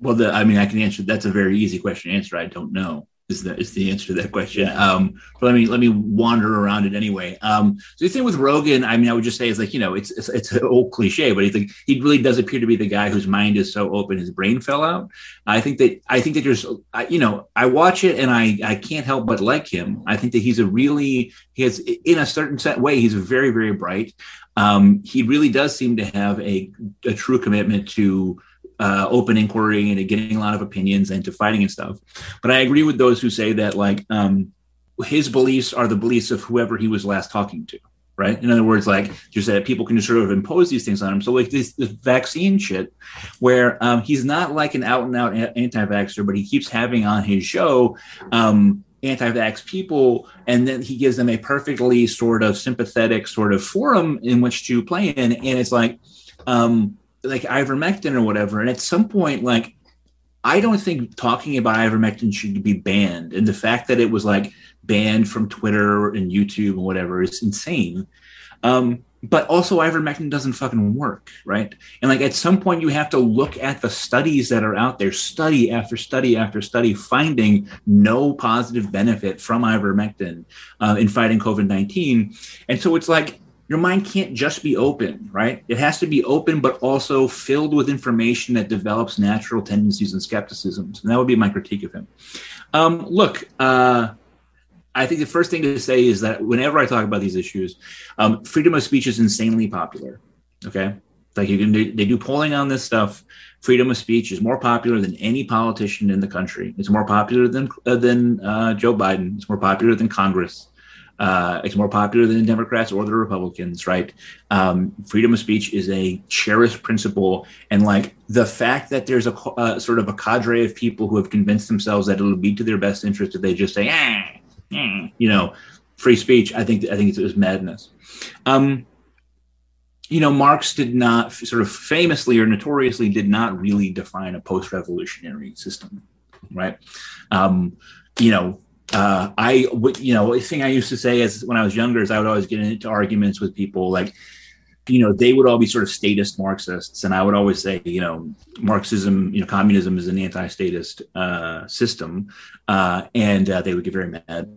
Well, the, I mean, I can answer. That's a very easy question to answer. I don't know is the is the answer to that question. Um, but let me let me wander around it anyway. Um, so the thing with Rogan, I mean, I would just say is like you know, it's it's, it's an old cliche, but he think he really does appear to be the guy whose mind is so open, his brain fell out. I think that I think that there's, I, you know, I watch it and I I can't help but like him. I think that he's a really he has in a certain set way he's very very bright. Um, he really does seem to have a a true commitment to uh, open inquiry and to getting a lot of opinions and to fighting and stuff. But I agree with those who say that like um, his beliefs are the beliefs of whoever he was last talking to. Right. In other words, like just that people can just sort of impose these things on him. So like this, this vaccine shit, where um, he's not like an out and out anti-vaxxer, but he keeps having on his show um, anti-vax people, and then he gives them a perfectly sort of sympathetic sort of forum in which to play in, and it's like. Um, like ivermectin or whatever. And at some point, like, I don't think talking about ivermectin should be banned. And the fact that it was like banned from Twitter and YouTube and whatever is insane. Um, but also ivermectin doesn't fucking work, right? And like at some point you have to look at the studies that are out there, study after study after study, finding no positive benefit from ivermectin uh, in fighting COVID nineteen. And so it's like your mind can't just be open, right? It has to be open, but also filled with information that develops natural tendencies and skepticisms. And that would be my critique of him. Um, look, uh, I think the first thing to say is that whenever I talk about these issues, um, freedom of speech is insanely popular. Okay, like you can do, they do polling on this stuff. Freedom of speech is more popular than any politician in the country. It's more popular than uh, than uh, Joe Biden. It's more popular than Congress. Uh, it's more popular than the Democrats or the Republicans, right? Um, freedom of speech is a cherished principle, and like the fact that there's a uh, sort of a cadre of people who have convinced themselves that it'll be to their best interest if they just say, ah, you know, free speech. I think I think it's, it's madness. Um, you know, Marx did not sort of famously or notoriously did not really define a post-revolutionary system, right? Um, you know, uh, I would, you know, the thing I used to say is when I was younger is I would always get into arguments with people like, you know, they would all be sort of statist Marxists, and I would always say, you know, Marxism, you know, communism is an anti-statist uh, system, uh, and uh, they would get very mad.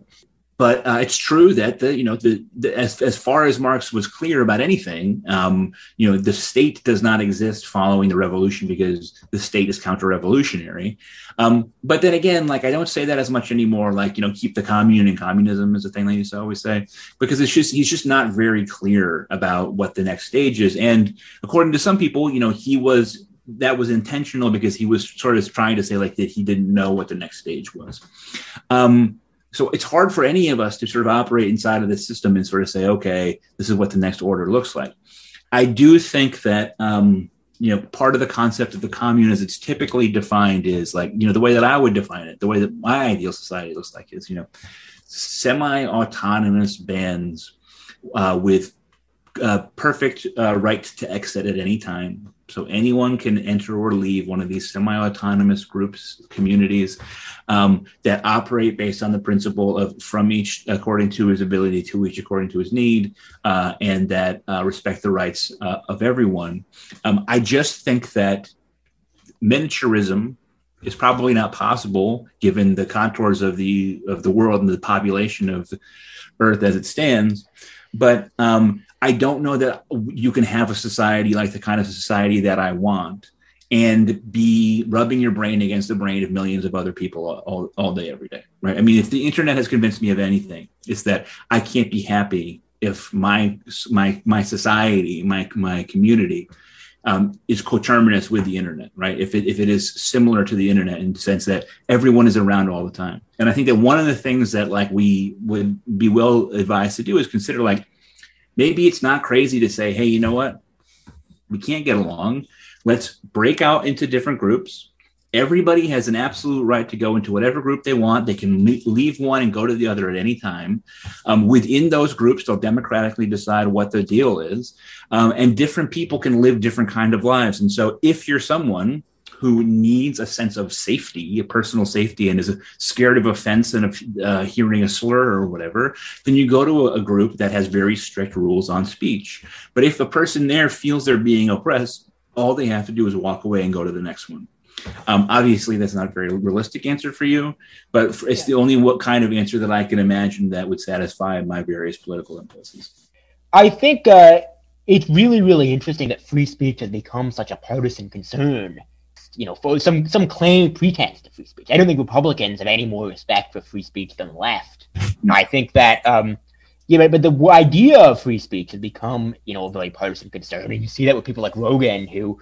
But uh, it's true that the you know the, the, as as far as Marx was clear about anything, um, you know the state does not exist following the revolution because the state is counter-revolutionary. Um, but then again, like I don't say that as much anymore. Like you know, keep the commune and communism is a thing used to always say because it's just he's just not very clear about what the next stage is. And according to some people, you know, he was that was intentional because he was sort of trying to say like that he didn't know what the next stage was. Um, so it's hard for any of us to sort of operate inside of this system and sort of say, okay, this is what the next order looks like. I do think that um, you know part of the concept of the commune as it's typically defined is like you know the way that I would define it, the way that my ideal society looks like is you know semi-autonomous bands uh, with uh, perfect uh, right to exit at any time. So anyone can enter or leave one of these semi-autonomous groups, communities um, that operate based on the principle of from each according to his ability, to each according to his need, uh, and that uh, respect the rights uh, of everyone. Um, I just think that miniaturism is probably not possible given the contours of the of the world and the population of Earth as it stands. But um, I don't know that you can have a society like the kind of society that I want and be rubbing your brain against the brain of millions of other people all, all day, every day, right? I mean, if the internet has convinced me of anything, it's that I can't be happy if my my my society, my my community, um, is coterminous with the internet, right? If it if it is similar to the internet in the sense that everyone is around all the time, and I think that one of the things that like we would be well advised to do is consider like maybe it's not crazy to say, hey, you know what? We can't get along. Let's break out into different groups. Everybody has an absolute right to go into whatever group they want. They can leave one and go to the other at any time. Um, within those groups, they'll democratically decide what the deal is. Um, and different people can live different kind of lives. And so if you're someone who needs a sense of safety, a personal safety, and is scared of offense and of uh, hearing a slur or whatever, then you go to a, group that has very strict rules on speech. But if a person there feels they're being oppressed, all they have to do is walk away and go to the next one. Um, obviously, that's not a very realistic answer for you, but it's yeah. the only what kind of answer that I can imagine that would satisfy my various political impulses. I think uh, it's really, really interesting that free speech has become such a partisan concern you know, for some some claim pretense to free speech. I don't think Republicans have any more respect for free speech than the left. I think that, um, yeah, but, the idea of free speech has become, you know, a very partisan concern. I mean, you see that with people like Rogan who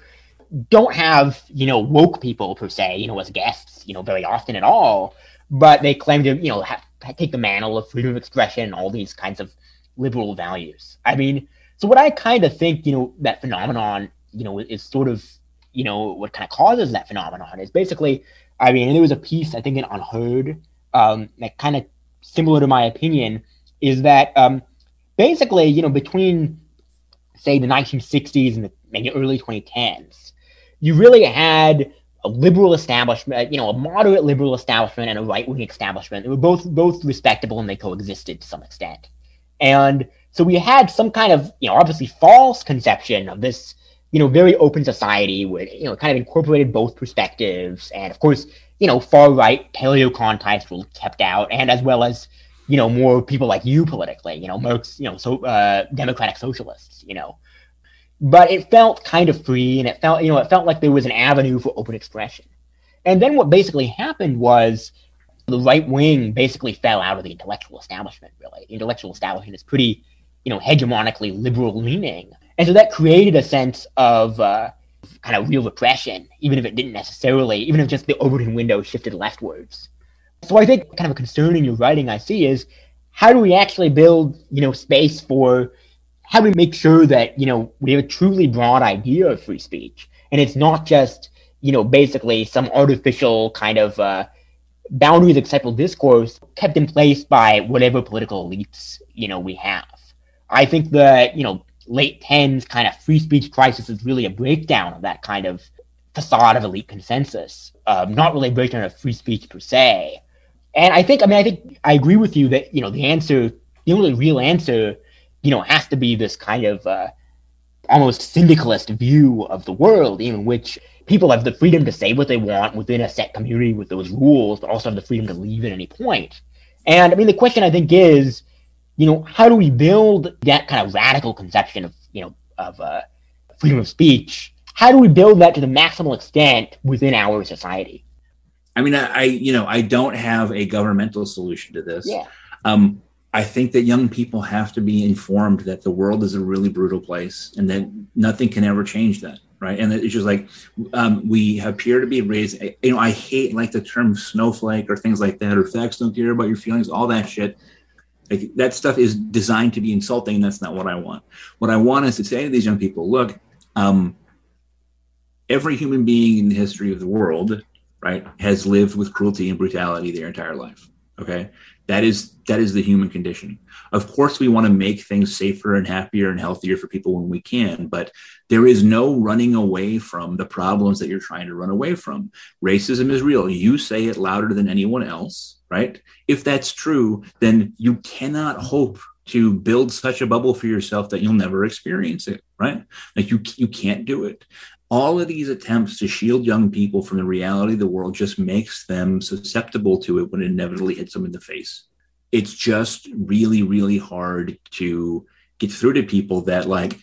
don't have, you know, woke people per se, you know, as guests, you know, very often at all, but they claim to, you know, have, take the mantle of freedom of expression and all these kinds of liberal values. I mean, so what I kind of think, you know, that phenomenon, you know, is sort of you know, what kind of causes that phenomenon is basically, I mean, there was a piece, I think, in UnHerd um, that kind of similar to my opinion is that um, basically, you know, between, say, the 1960s and the maybe early 2010s, you really had a liberal establishment, you know, a moderate liberal establishment and a right wing establishment. They were both both respectable and they coexisted to some extent. And so we had some kind of, you know, obviously false conception of this you know, very open society with, you know, kind of incorporated both perspectives. And of course, you know, far right paleocon types were kept out, and as well as, you know, more people like you politically, you know, Marx, you know, so uh, democratic socialists, you know. But it felt kind of free and it felt, you know, it felt like there was an avenue for open expression. And then what basically happened was the right wing basically fell out of the intellectual establishment, really. The intellectual establishment is pretty, you know, hegemonically liberal leaning. And so that created a sense of uh, kind of real repression, even if it didn't necessarily, even if just the Overton window shifted leftwards. So I think kind of a concern in your writing I see is how do we actually build, you know, space for how do we make sure that, you know, we have a truly broad idea of free speech and it's not just, you know, basically some artificial kind of uh, boundaries acceptable discourse kept in place by whatever political elites, you know, we have. I think that, you know, late 10s kind of free speech crisis is really a breakdown of that kind of facade of elite consensus, um, not really a breakdown of free speech per se. And I think, I mean, I think I agree with you that, you know, the answer, the only real answer, you know, has to be this kind of uh, almost syndicalist view of the world in which people have the freedom to say what they want within a set community with those rules, but also have the freedom to leave at any point. And I mean, the question I think is, you know, how do we build that kind of radical conception of, you know, of uh, freedom of speech? How do we build that to the maximal extent within our society? I mean, I, I you know, I don't have a governmental solution to this. Yeah. Um, I think that young people have to be informed that the world is a really brutal place and that nothing can ever change that. Right. And it's just like um, we appear to be raised. You know, I hate like the term snowflake or things like that, or facts don't care about your feelings, all that shit. Like that stuff is designed to be insulting, and that's not what I want. What I want is to say to these young people, look, um, every human being in the history of the world, right, has lived with cruelty and brutality their entire life. Okay, that is that is the human condition. Of course, we want to make things safer and happier and healthier for people when we can, but there is no running away from the problems that you're trying to run away from. Racism is real. You say it louder than anyone else, right? If that's true, then you cannot hope to build such a bubble for yourself that you'll never experience it, right? Like you you can't do it all of these attempts to shield young people from the reality of the world just makes them susceptible to it when it inevitably hits them in the face. It's just really, really hard to get through to people that like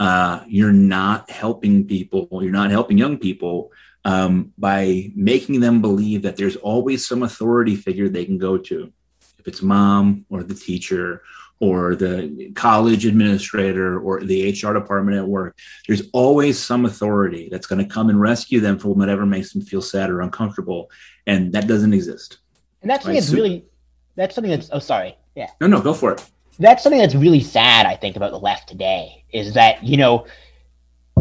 uh, you're not helping people, you're not helping young people um, by making them believe that there's always some authority figure they can go to. If it's mom or the teacher or the college administrator or the HR department at work. There's always some authority that's going to come and rescue them from whatever makes them feel sad or uncomfortable. And that doesn't exist. And that's something right? that's so, really, that's something that's, oh, sorry. Yeah. No, no, go for it. That's something that's really sad, I think, about the left today is that, you know,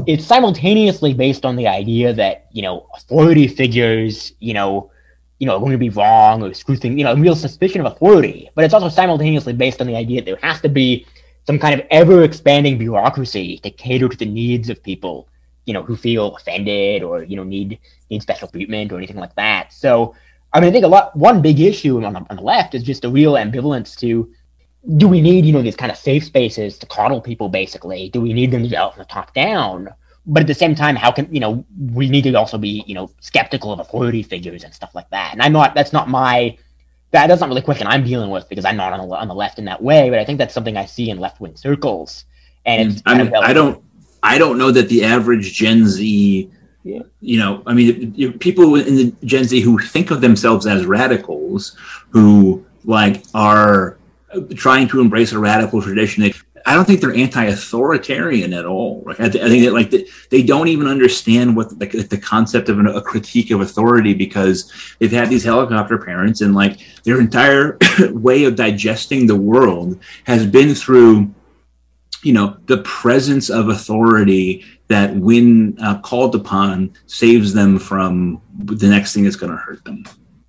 it's simultaneously based on the idea that, you know, authority figures, you know, you know, are going to be wrong or screw things, you know, a real suspicion of authority. But it's also simultaneously based on the idea that there has to be some kind of ever expanding bureaucracy to cater to the needs of people, you know, who feel offended or, you know, need need special treatment or anything like that. So I mean I think a lot one big issue on the, on the left is just a real ambivalence to do we need, you know, these kind of safe spaces to coddle people basically? Do we need them to develop from the top down? but at the same time, how can you know we need to also be you know skeptical of authority figures and stuff like that. And I'm not. That's not my. That, that's not really a question I'm dealing with because I'm not on the, on the left in that way. But I think that's something I see in left wing circles. And it's I mean, I don't. I don't know that the average Gen Z. Yeah. You know, I mean, people in the Gen Z who think of themselves as radicals, who like are trying to embrace a radical tradition. I don't think they're anti-authoritarian at all. I, th- I think that like the, they don't even understand what the, the concept of an, a critique of authority because they've had these helicopter parents and like their entire way of digesting the world has been through, you know, the presence of authority that when uh, called upon saves them from the next thing that's going to hurt them.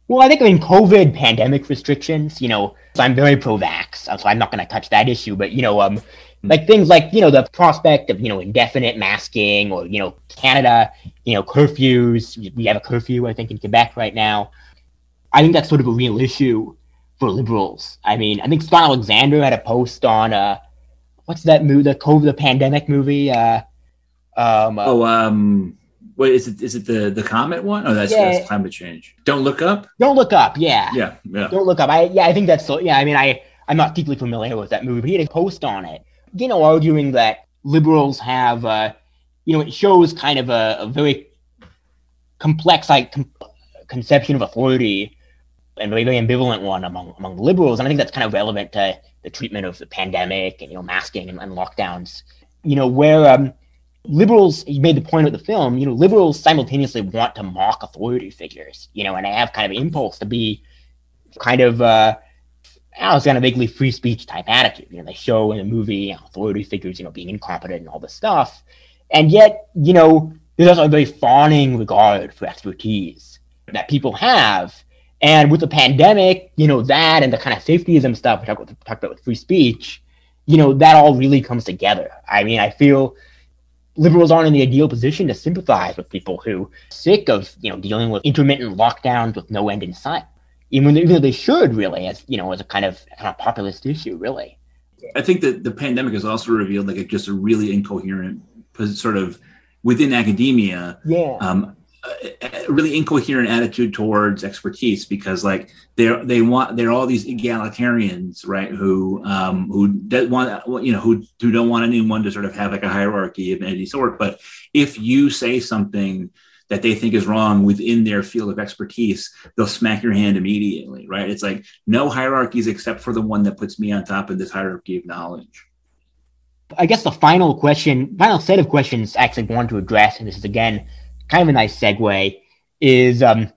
Well, I think I mean COVID pandemic restrictions. You know, so I'm very pro-vax, so I'm not going to touch that issue. But you know, um, like things like you know the prospect of you know indefinite masking or you know Canada, you know curfews. We have a curfew, I think, in Quebec right now. I think that's sort of a real issue for liberals. I mean, I think Scott Alexander had a post on uh, what's that movie, the COVID, the pandemic movie. Uh, um, uh, oh, um, Wait, is it is it the the comet one? Oh, that's, yeah. that's climate change. Don't look up. Don't look up. Yeah. Yeah. Yeah. Don't look up. I yeah, I think that's so. Yeah, I mean, I I'm not deeply familiar with that movie, but he had a post on it, you know, arguing that liberals have, uh, you know, it shows kind of a, a very complex like com- conception of authority and very, very ambivalent one among among liberals, and I think that's kind of relevant to the treatment of the pandemic and you know masking and, and lockdowns. You know, where um, liberals you made the point of the film you know liberals simultaneously want to mock authority figures you know and they have kind of an impulse to be kind of uh I was kind of vaguely free speech type attitude. You know, they show in the movie authority figures, you know, being incompetent and all this stuff. And yet, you know, there's also a very fawning regard for expertise that people have. And with the pandemic, you know, that and the kind of safetyism stuff we talked about, talked about with free speech, you know, that all really comes together. I mean, I feel liberals aren't in the ideal position to sympathize with people who are sick of you know dealing with intermittent lockdowns with no end in sight. Even, even though they should really as you know as a kind of, kind of populist issue really. I think that the pandemic has also revealed like a, just a really incoherent sort of within academia yeah. um, a really incoherent attitude towards expertise because like they're they want they're all these egalitarians right who um who don't want you know who who don't want anyone to sort of have like a hierarchy of any sort but if you say something that they think is wrong within their field of expertise, they'll smack your hand immediately, right? It's like no hierarchies except for the one that puts me on top of this hierarchy of knowledge. I guess the final question, final set of questions actually want to address, and this is again kind of a nice segue, is um,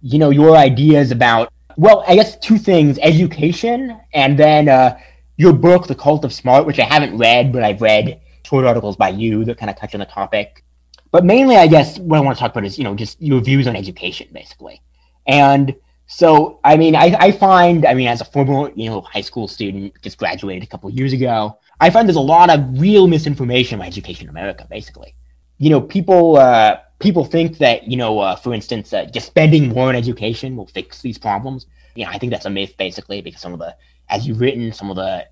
you know, your ideas about well, I guess two things: education, and then uh, your book, The Cult of Smart, which I haven't read, but I've read short articles by you that kind of touch on the topic. But mainly, I guess what I want to talk about is you know just your views on education, basically. And so, I mean, I, I find, I mean, as a former you know high school student, just graduated a couple years ago, I find there's a lot of real misinformation about education in America. Basically, you know, people uh, people think that you know, uh, for instance, uh, just spending more on education will fix these problems. You know, I think that's a myth, basically, because some of the, as you've written, some of the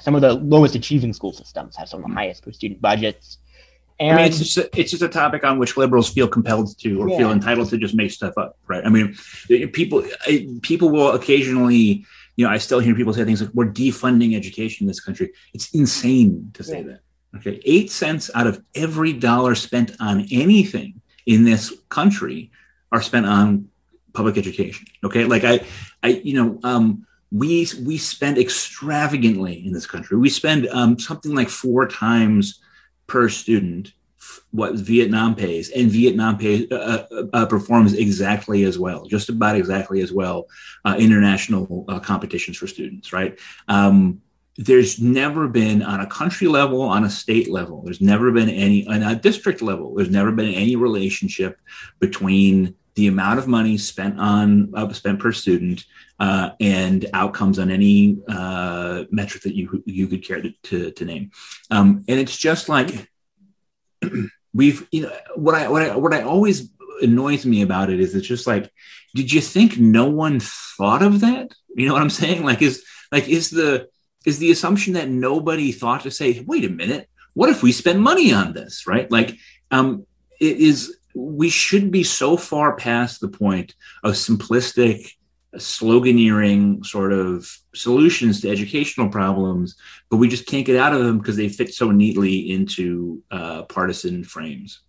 some of the lowest achieving school systems have some of the highest per student budgets. And I mean, it's just a, it's just a topic on which liberals feel compelled to or yeah. feel entitled to just make stuff up, right? I mean, people people will occasionally, you know, I still hear people say things like, "We're defunding education in this country." It's insane to say yeah. that. Okay, eight cents out of every dollar spent on anything in this country are spent on public education. Okay, like I, I, you know, um, we we spend extravagantly in this country. We spend um, something like four times per student what Vietnam pays, and Vietnam pays, uh, uh, uh, performs exactly as well, just about exactly as well, uh, international uh, competitions for students, right? Um, there's never been on a country level, on a state level, there's never been any, on a district level, there's never been any relationship between the amount of money spent on uh, spent per student uh, and outcomes on any uh, metric that you you could care to, to, to name. Um, and it's just like we've you know what I what I what I always annoys me about it is it's just like did you think no one thought of that? You know what I'm saying? Like is like is the is the assumption that nobody thought to say wait a minute what if we spend money on this right like um it is we should be so far past the point of simplistic sloganeering sort of solutions to educational problems, but we just can't get out of them because they fit so neatly into uh, partisan frames.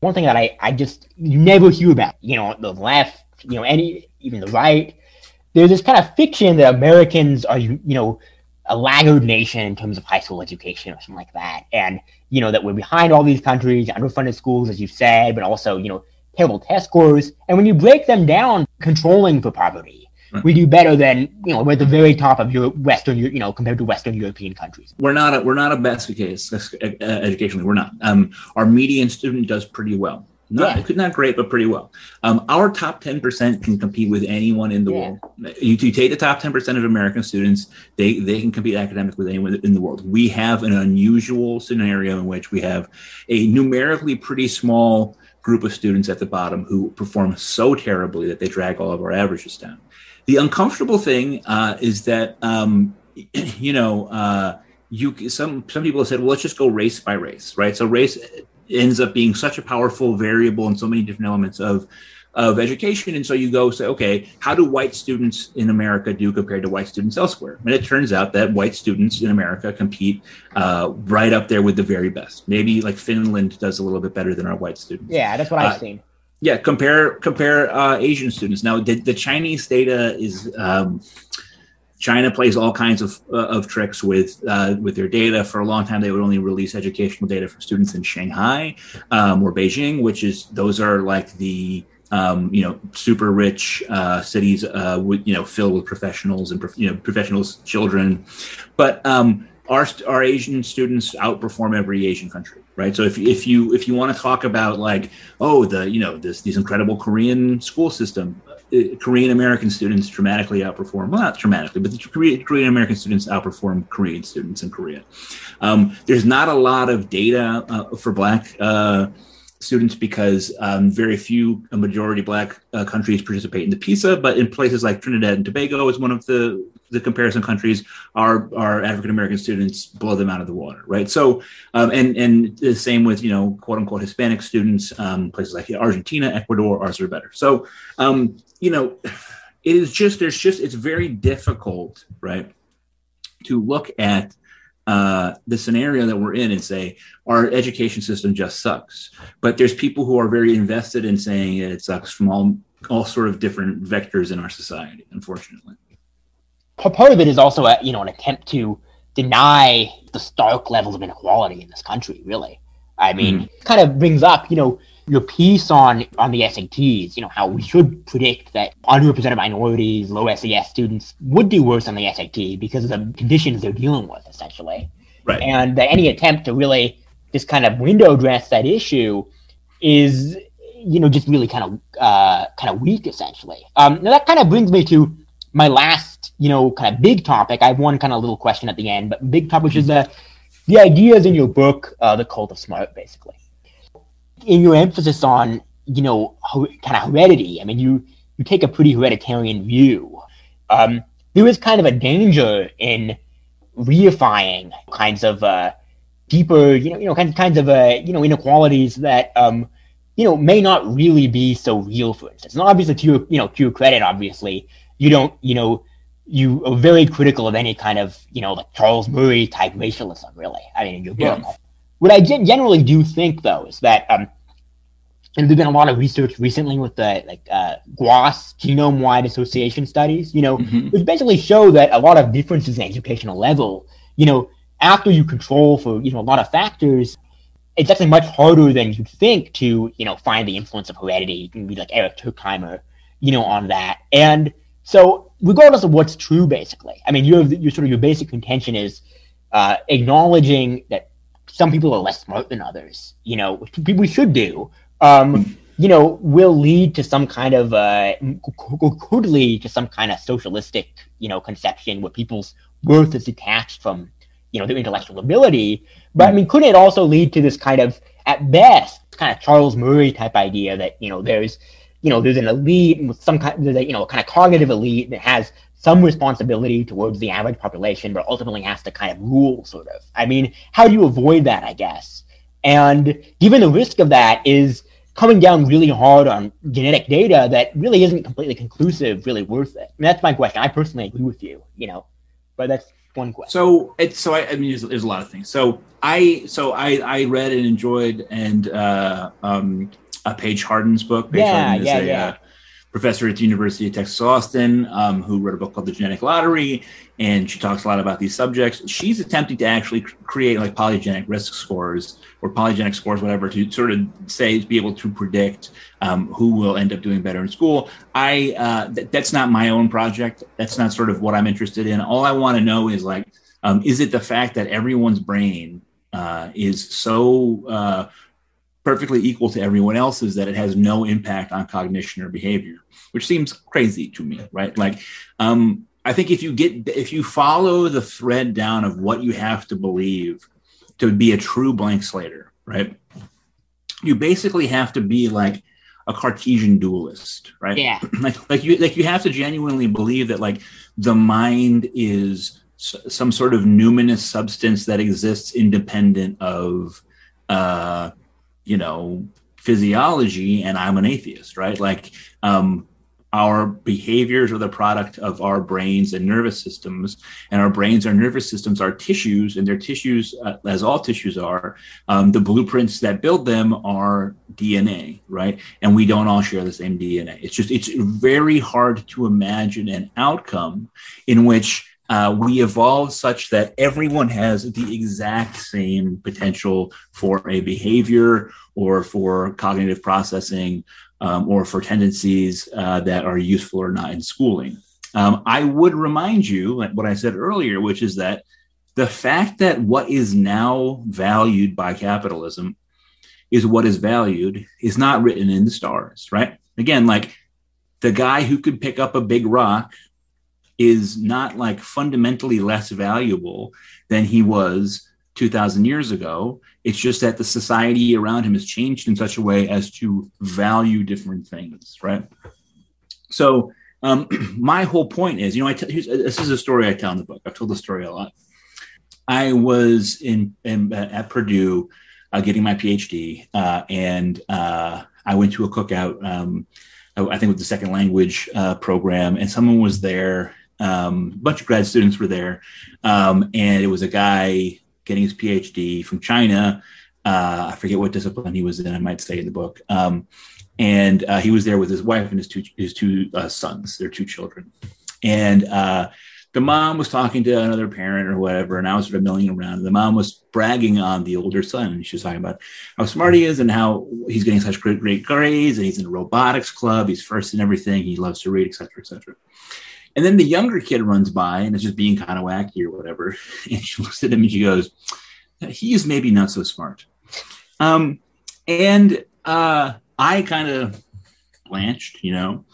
One thing that I, I just never hear about, you know, the left, you know, any even the right, there's this kind of fiction that Americans are, you know, a laggard nation in terms of high school education or something like that, and you know that we're behind all these countries, underfunded schools, as you said, but also you know terrible test scores. And when you break them down, controlling for poverty, right. we do better than you know we're at the very top of your Western, you know, compared to Western European countries. We're not a, we're not a best case uh, educationally. We're not. Um, our median student does pretty well. Not, yeah. not great, but pretty well. Um, our top 10% can compete with anyone in the yeah. world. You, you, take the top 10% of American students, they, they can compete academically with anyone in the world. We have an unusual scenario in which we have a numerically pretty small group of students at the bottom who perform so terribly that they drag all of our averages down. The uncomfortable thing uh, is that um, you know uh, you some some people have said, well, let's just go race by race, right? So race ends up being such a powerful variable in so many different elements of of education. And so you go say, okay, how do white students in America do compared to white students elsewhere? And it turns out that white students in America compete uh, right up there with the very best. Maybe like Finland does a little bit better than our white students. Yeah, that's what I've uh, seen. Yeah, compare compare uh, Asian students. Now, the, the Chinese data is. Um, China plays all kinds of, uh, of tricks with uh, with their data. For a long time, they would only release educational data for students in Shanghai um, or Beijing, which is those are like the um, you know, super rich uh, cities, uh, you know, filled with professionals and you know, professionals' children. But um, our our Asian students outperform every Asian country, right? So if if you if you want to talk about like, oh, the you know this these incredible Korean school system, Korean American students dramatically outperform, well, not dramatically, but the Korean American students outperform Korean students in Korea. Um, there's not a lot of data uh, for Black uh, students because um, very few majority black uh, countries participate in the PISA, but in places like Trinidad and Tobago is one of the the comparison countries our our African American students blow them out of the water, right? So, um, and and the same with you know quote unquote Hispanic students, um, places like Argentina, Ecuador, ours are better. So, um, you know, it is just there's just it's very difficult, right, to look at uh, the scenario that we're in and say our education system just sucks. But there's people who are very invested in saying it sucks from all all sort of different vectors in our society, unfortunately part of it is also a you know an attempt to deny the stark levels of inequality in this country. Really, I mean, mm. kind of brings up you know your piece on on the SATs. You know how we should predict that underrepresented minorities, low SES students would do worse on the SAT because of the conditions they're dealing with, essentially. Right. And that any attempt to really just kind of window dress that issue is you know just really kind of uh, kind of weak, essentially. Um, now that kind of brings me to my last, you know, kind of big topic. I have one kind of little question at the end, but big topic, which is the the ideas in your book, uh, the cult of smart, basically. In your emphasis on, you know, kind of heredity. I mean, you you take a pretty hereditarian view. Um, there is kind of a danger in reifying kinds of uh, deeper, you know, you know, kinds kinds of uh, you know inequalities that um, you know may not really be so real. For instance, and obviously to your you know to your credit, obviously you don't, you know, you are very critical of any kind of, you know, like Charles Murray type racialism, really. I mean, in your book. What I generally do think, though, is that, um, and there's been a lot of research recently with the like uh, GWAS genome-wide association studies, you know, mm-hmm. which basically show that a lot of differences in educational level, you know, after you control for you know a lot of factors, it's actually much harder than you think to you know find the influence of heredity. You can be like Eric Turkheimer, you know, on that, and so regardless of what's true, basically, I mean, your your sort of your basic contention is uh, acknowledging that some people are less smart than others. You know, which we should do. Um, you know, will lead to some kind of uh, could lead to some kind of socialistic, you know, conception where people's worth is detached from, you know, their intellectual ability. But I mean, couldn't it also lead to this kind of, at best, kind of Charles Murray type idea that you know there's you know, there's an elite with some kind, there's a, you know, kind of cognitive elite that has some responsibility towards the average population, but ultimately has to kind of rule, sort of. I mean, how do you avoid that, I guess? And given the risk of that is coming down really hard on genetic data that really isn't completely conclusive, really worth it. I mean, that's my question. I personally agree with you, you know, but that's one question. So it's so I, I mean, there's, there's, a lot of things. So I so I I read and enjoyed and uh, um, uh, Paige Harden's book. Paige yeah, Harden is yeah, a yeah. Uh, professor at the University of Texas Austin um, who wrote a book called The Genetic Lottery, and she talks a lot about these subjects. She's attempting to actually create like polygenic risk scores or polygenic scores, whatever, to sort of say be able to predict um, who will end up doing better in school. I uh, th- that's not my own project. That's not sort of what I'm interested in. All I want to know is like, um, is it the fact that everyone's brain uh, is so uh, perfectly equal to everyone else's that it has no impact on cognition or behavior which seems crazy to me right? Like um, i think if you get if you follow the thread down of what you have to believe to be a true blank slater right you basically have to be like a cartesian dualist right? Yeah. Like like you like you have to genuinely believe that like the mind is some sort of numinous substance that exists independent of uh you know physiology and i'm an atheist right? Like um our behaviors are the product of our brains and nervous systems and our brains and nervous systems are tissues and their tissues uh, as all tissues are um, the blueprints that build them are dna right? And we don't all share the same dna it's just it's very hard to imagine an outcome in which uh, we evolved such that everyone has the exact same potential for a behavior or for cognitive processing um, or for tendencies uh, that are useful or not in schooling. Um, I would remind you what I said earlier, which is that the fact that what is now valued by capitalism is what is valued is not written in the stars, right? Again, like the guy who could pick up a big rock is not like fundamentally less valuable than he was 2,000 years ago. It's just that the society around him has changed in such a way as to value different things, right? So, um, my whole point is, you know, I t- this is a story I tell in the book. I've told the story a lot. I was in, in at Purdue uh, getting my PhD, uh, and uh, I went to a cookout. Um, I think with the second language uh, program, and someone was there. Um, a bunch of grad students were there, um, and it was a guy getting his PhD from China. Uh, I forget what discipline he was in. I might say in the book. Um, and uh, he was there with his wife and his two his two sons, their two children, and the mom was talking to another parent or whatever, and I was sort of milling around. The mom was bragging on the older son, and she was talking about how smart he is and how he's getting such great, great grades, and he's in a robotics club, he's first in everything, he loves to read, etc., etc. And then the younger kid runs by and is just being kind of wacky or whatever, and she looks at him and she goes, "He is maybe not so smart." Um, and uh, I kind of blanched, you know.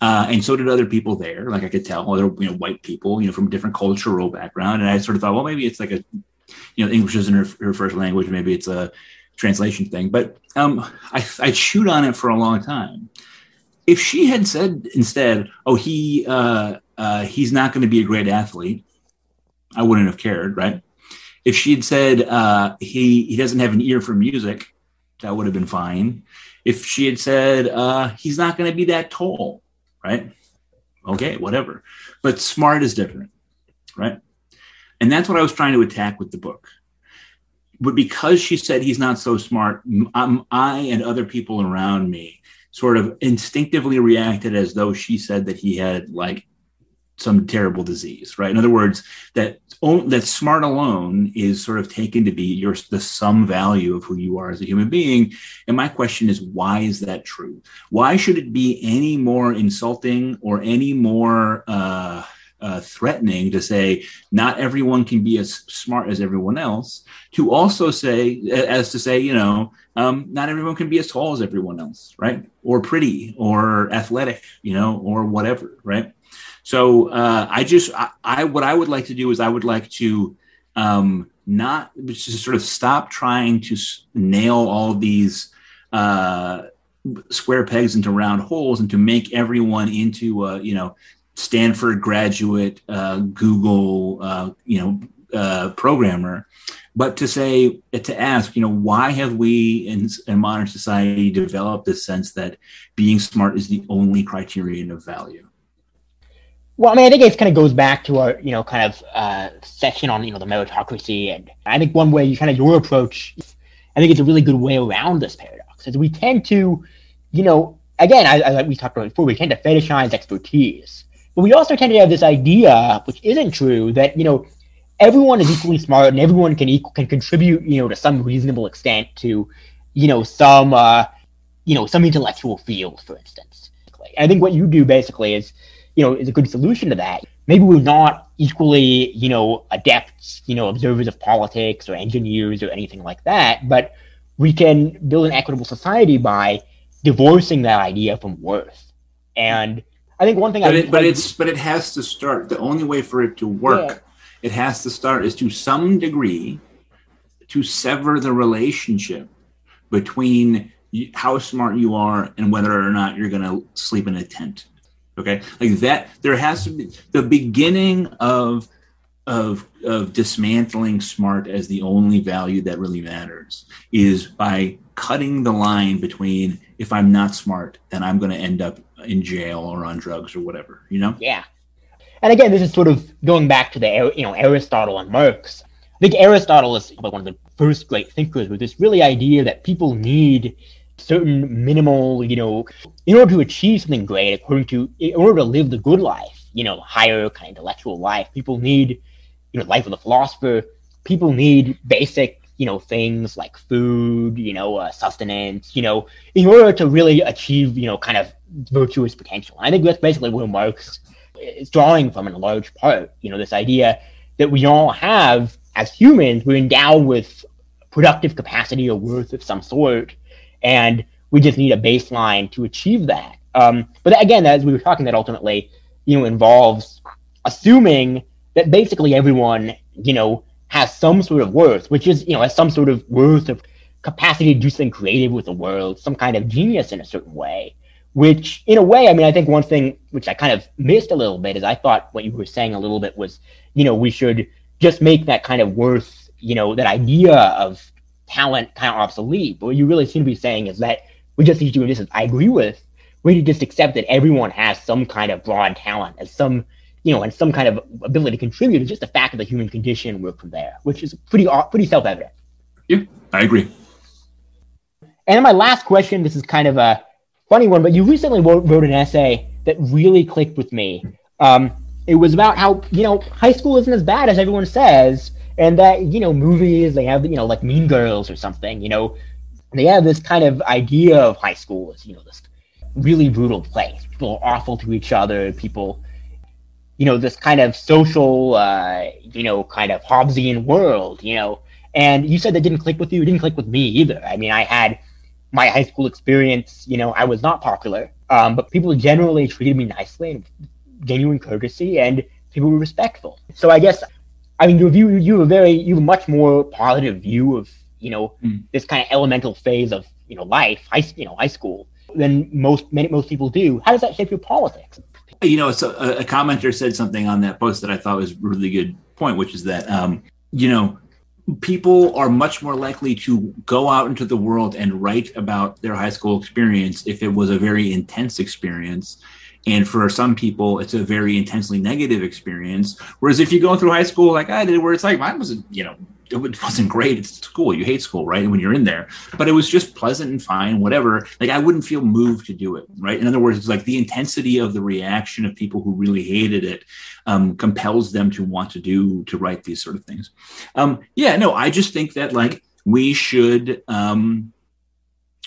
Uh, and so did other people there. Like I could tell other you know white people, you know, from different cultural background. And I sort of thought, well, maybe it's like a, you know, English isn't her, her first language. Maybe it's a translation thing. But um, I I chewed on it for a long time. If she had said instead, oh, he uh, uh, he's not going to be a great athlete, I wouldn't have cared, right? If she had said uh, he he doesn't have an ear for music, that would have been fine. If she had said uh, he's not going to be that tall, right? Okay, whatever. But smart is different, right? And that's what I was trying to attack with the book. But because she said he's not so smart, I'm, I and other people around me sort of instinctively reacted as though she said that he had like some terrible disease, right? In other words, that that smart alone is sort of taken to be your the sum value of who you are as a human being. And my question is, why is that true? Why should it be any more insulting or any more uh, uh, threatening to say not everyone can be as smart as everyone else? To also say, as to say, you know, um, not everyone can be as tall as everyone else, right? Or pretty, or athletic, you know, or whatever, right? So uh, I just I, I, what I would like to do is I would like to um, not just sort of stop trying to nail all these uh, square pegs into round holes and to make everyone into a you know Stanford graduate, uh, Google uh, you know uh, programmer. But to say, to ask, you know, why have we in, in modern society developed this sense that being smart is the only criterion of value? Well, I mean, I think it kind of goes back to our, you know, kind of uh, section on, you know, the meritocracy, and I think one way you kind of your approach, I think it's a really good way around this paradox, is we tend to, you know, again, I, like we talked about before, we tend to fetishize expertise, but we also tend to have this idea, which isn't true, that you know, everyone is equally smart and everyone can equal, can contribute, you know, to some reasonable extent to, you know, some, uh, you know, some intellectual field, for instance. I think what you do basically is you know, is a good solution to that. Maybe we're not equally, you know, adepts, you know, observers of politics or engineers or anything like that, but we can build an equitable society by divorcing that idea from worth. And I think one thing but I it, but it's but it has to start. The only way for it to work, yeah. it has to start is to some degree to sever the relationship between how smart you are and whether or not you're going to sleep in a tent. Okay, like that. There has to be the beginning of of of dismantling smart as the only value that really matters is by cutting the line between if I'm not smart, then I'm going to end up in jail or on drugs or whatever. You know? Yeah. And again, this is sort of going back to the you know Aristotle and Marx. I think Aristotle is like one of the first great thinkers with this really idea that people need certain minimal, you know, in order to achieve something great, according to, in order to live the good life, you know, higher kind of intellectual life, people need, you know, life of the philosopher, people need basic, you know, things like food, you know, uh, sustenance, you know, in order to really achieve, you know, kind of virtuous potential. I think that's basically where Marx is drawing from in a large part, you know, this idea that we all have, as humans, we're endowed with productive capacity or worth of some sort and we just need a baseline to achieve that. Um, but again, as we were talking, that ultimately, you know, involves assuming that basically everyone, you know, has some sort of worth, which is, you know, has some sort of worth of capacity to do something creative with the world, some kind of genius in a certain way. Which, in a way, I mean, I think one thing which I kind of missed a little bit is I thought what you were saying a little bit was, you know, we should just make that kind of worth, you know, that idea of talent kind of obsolete. But what you really seem to be saying is that we just need to do this. I agree with. We need to just accept that everyone has some kind of broad talent, as some, you know, and some kind of ability to contribute. It's just a fact of the human condition. Work from there, which is pretty pretty self evident. Yeah, I agree. And my last question. This is kind of a funny one, but you recently wrote, wrote an essay that really clicked with me. Um, it was about how you know high school isn't as bad as everyone says, and that you know movies they have you know like Mean Girls or something. You know, they have this kind of idea of high school as you know this really brutal place. People are awful to each other. People, you know, this kind of social, uh, you know, kind of Hobbesian world. You know, and you said that didn't click with you. It didn't click with me either. I mean, I had my high school experience. You know, I was not popular, um, but people generally treated me nicely and genuine courtesy, and people were respectful. So I guess, I mean, your view, you have a very, you have a much more positive view of, you know, mm. this kind of elemental phase of, you know, life, high, you know, high school than most, many, most people do. How does that shape your politics? You know, so a, a commenter said something on that post that I thought was a really good point, which is that, um, you know, people are much more likely to go out into the world and write about their high school experience if it was a very intense experience and for some people, it's a very intensely negative experience. Whereas if you go through high school like I did, where it's like mine wasn't, you know, it wasn't great. It's school. You hate school, right? when you're in there, but it was just pleasant and fine, whatever. Like I wouldn't feel moved to do it, right? In other words, it's like the intensity of the reaction of people who really hated it um, compels them to want to do to write these sort of things. Um, yeah, no, I just think that like we should um,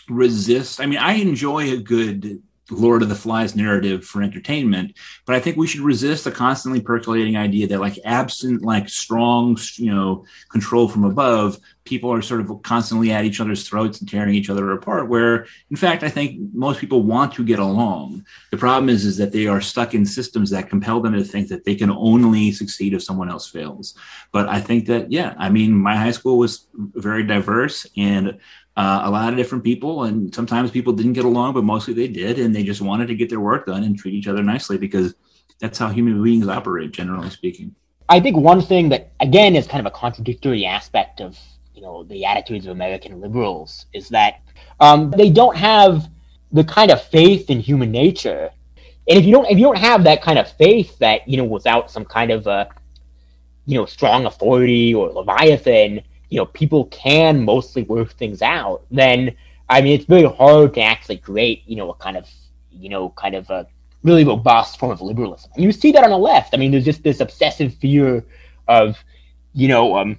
resist. I mean, I enjoy a good Lord of the Flies narrative for entertainment. But I think we should resist the constantly percolating idea that, like, absent like strong, you know, control from above, people are sort of constantly at each other's throats and tearing each other apart. Where, in fact, I think most people want to get along. The problem is, is that they are stuck in systems that compel them to think that they can only succeed if someone else fails. But I think that, yeah, I mean, my high school was very diverse and uh, a lot of different people, and sometimes people didn't get along, but mostly they did, and they just wanted to get their work done and treat each other nicely because that's how human beings operate, generally speaking. I think one thing that again is kind of a contradictory aspect of you know the attitudes of American liberals is that um, they don't have the kind of faith in human nature, and if you don't if you don't have that kind of faith that you know without some kind of a you know strong authority or leviathan you know people can mostly work things out, then I mean it's very hard to actually create you know a kind of you know kind of a really robust form of liberalism. And you see that on the left. I mean, there's just this obsessive fear of you know um,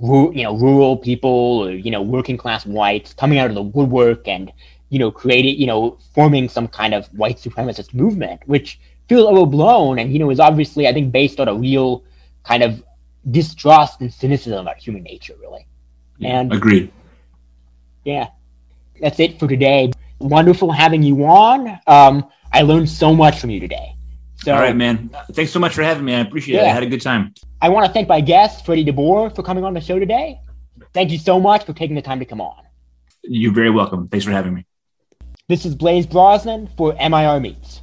you know rural people or you know working class whites coming out of the woodwork and you know creating you know forming some kind of white supremacist movement, which feels overblown and you know is obviously I think based on a real kind of distrust and cynicism about human nature, really. Yeah, and agreed. Yeah, that's it for today. Wonderful having you on. Um, I learned so much from you today. So, All right, man. Thanks so much for having me. I appreciate yeah. it. I had a good time. I want to thank my guest, Freddie deBoer, for coming on the show today. Thank you so much for taking the time to come on. You're very welcome. Thanks for having me. This is Blaise Brosnan for MIR Meets.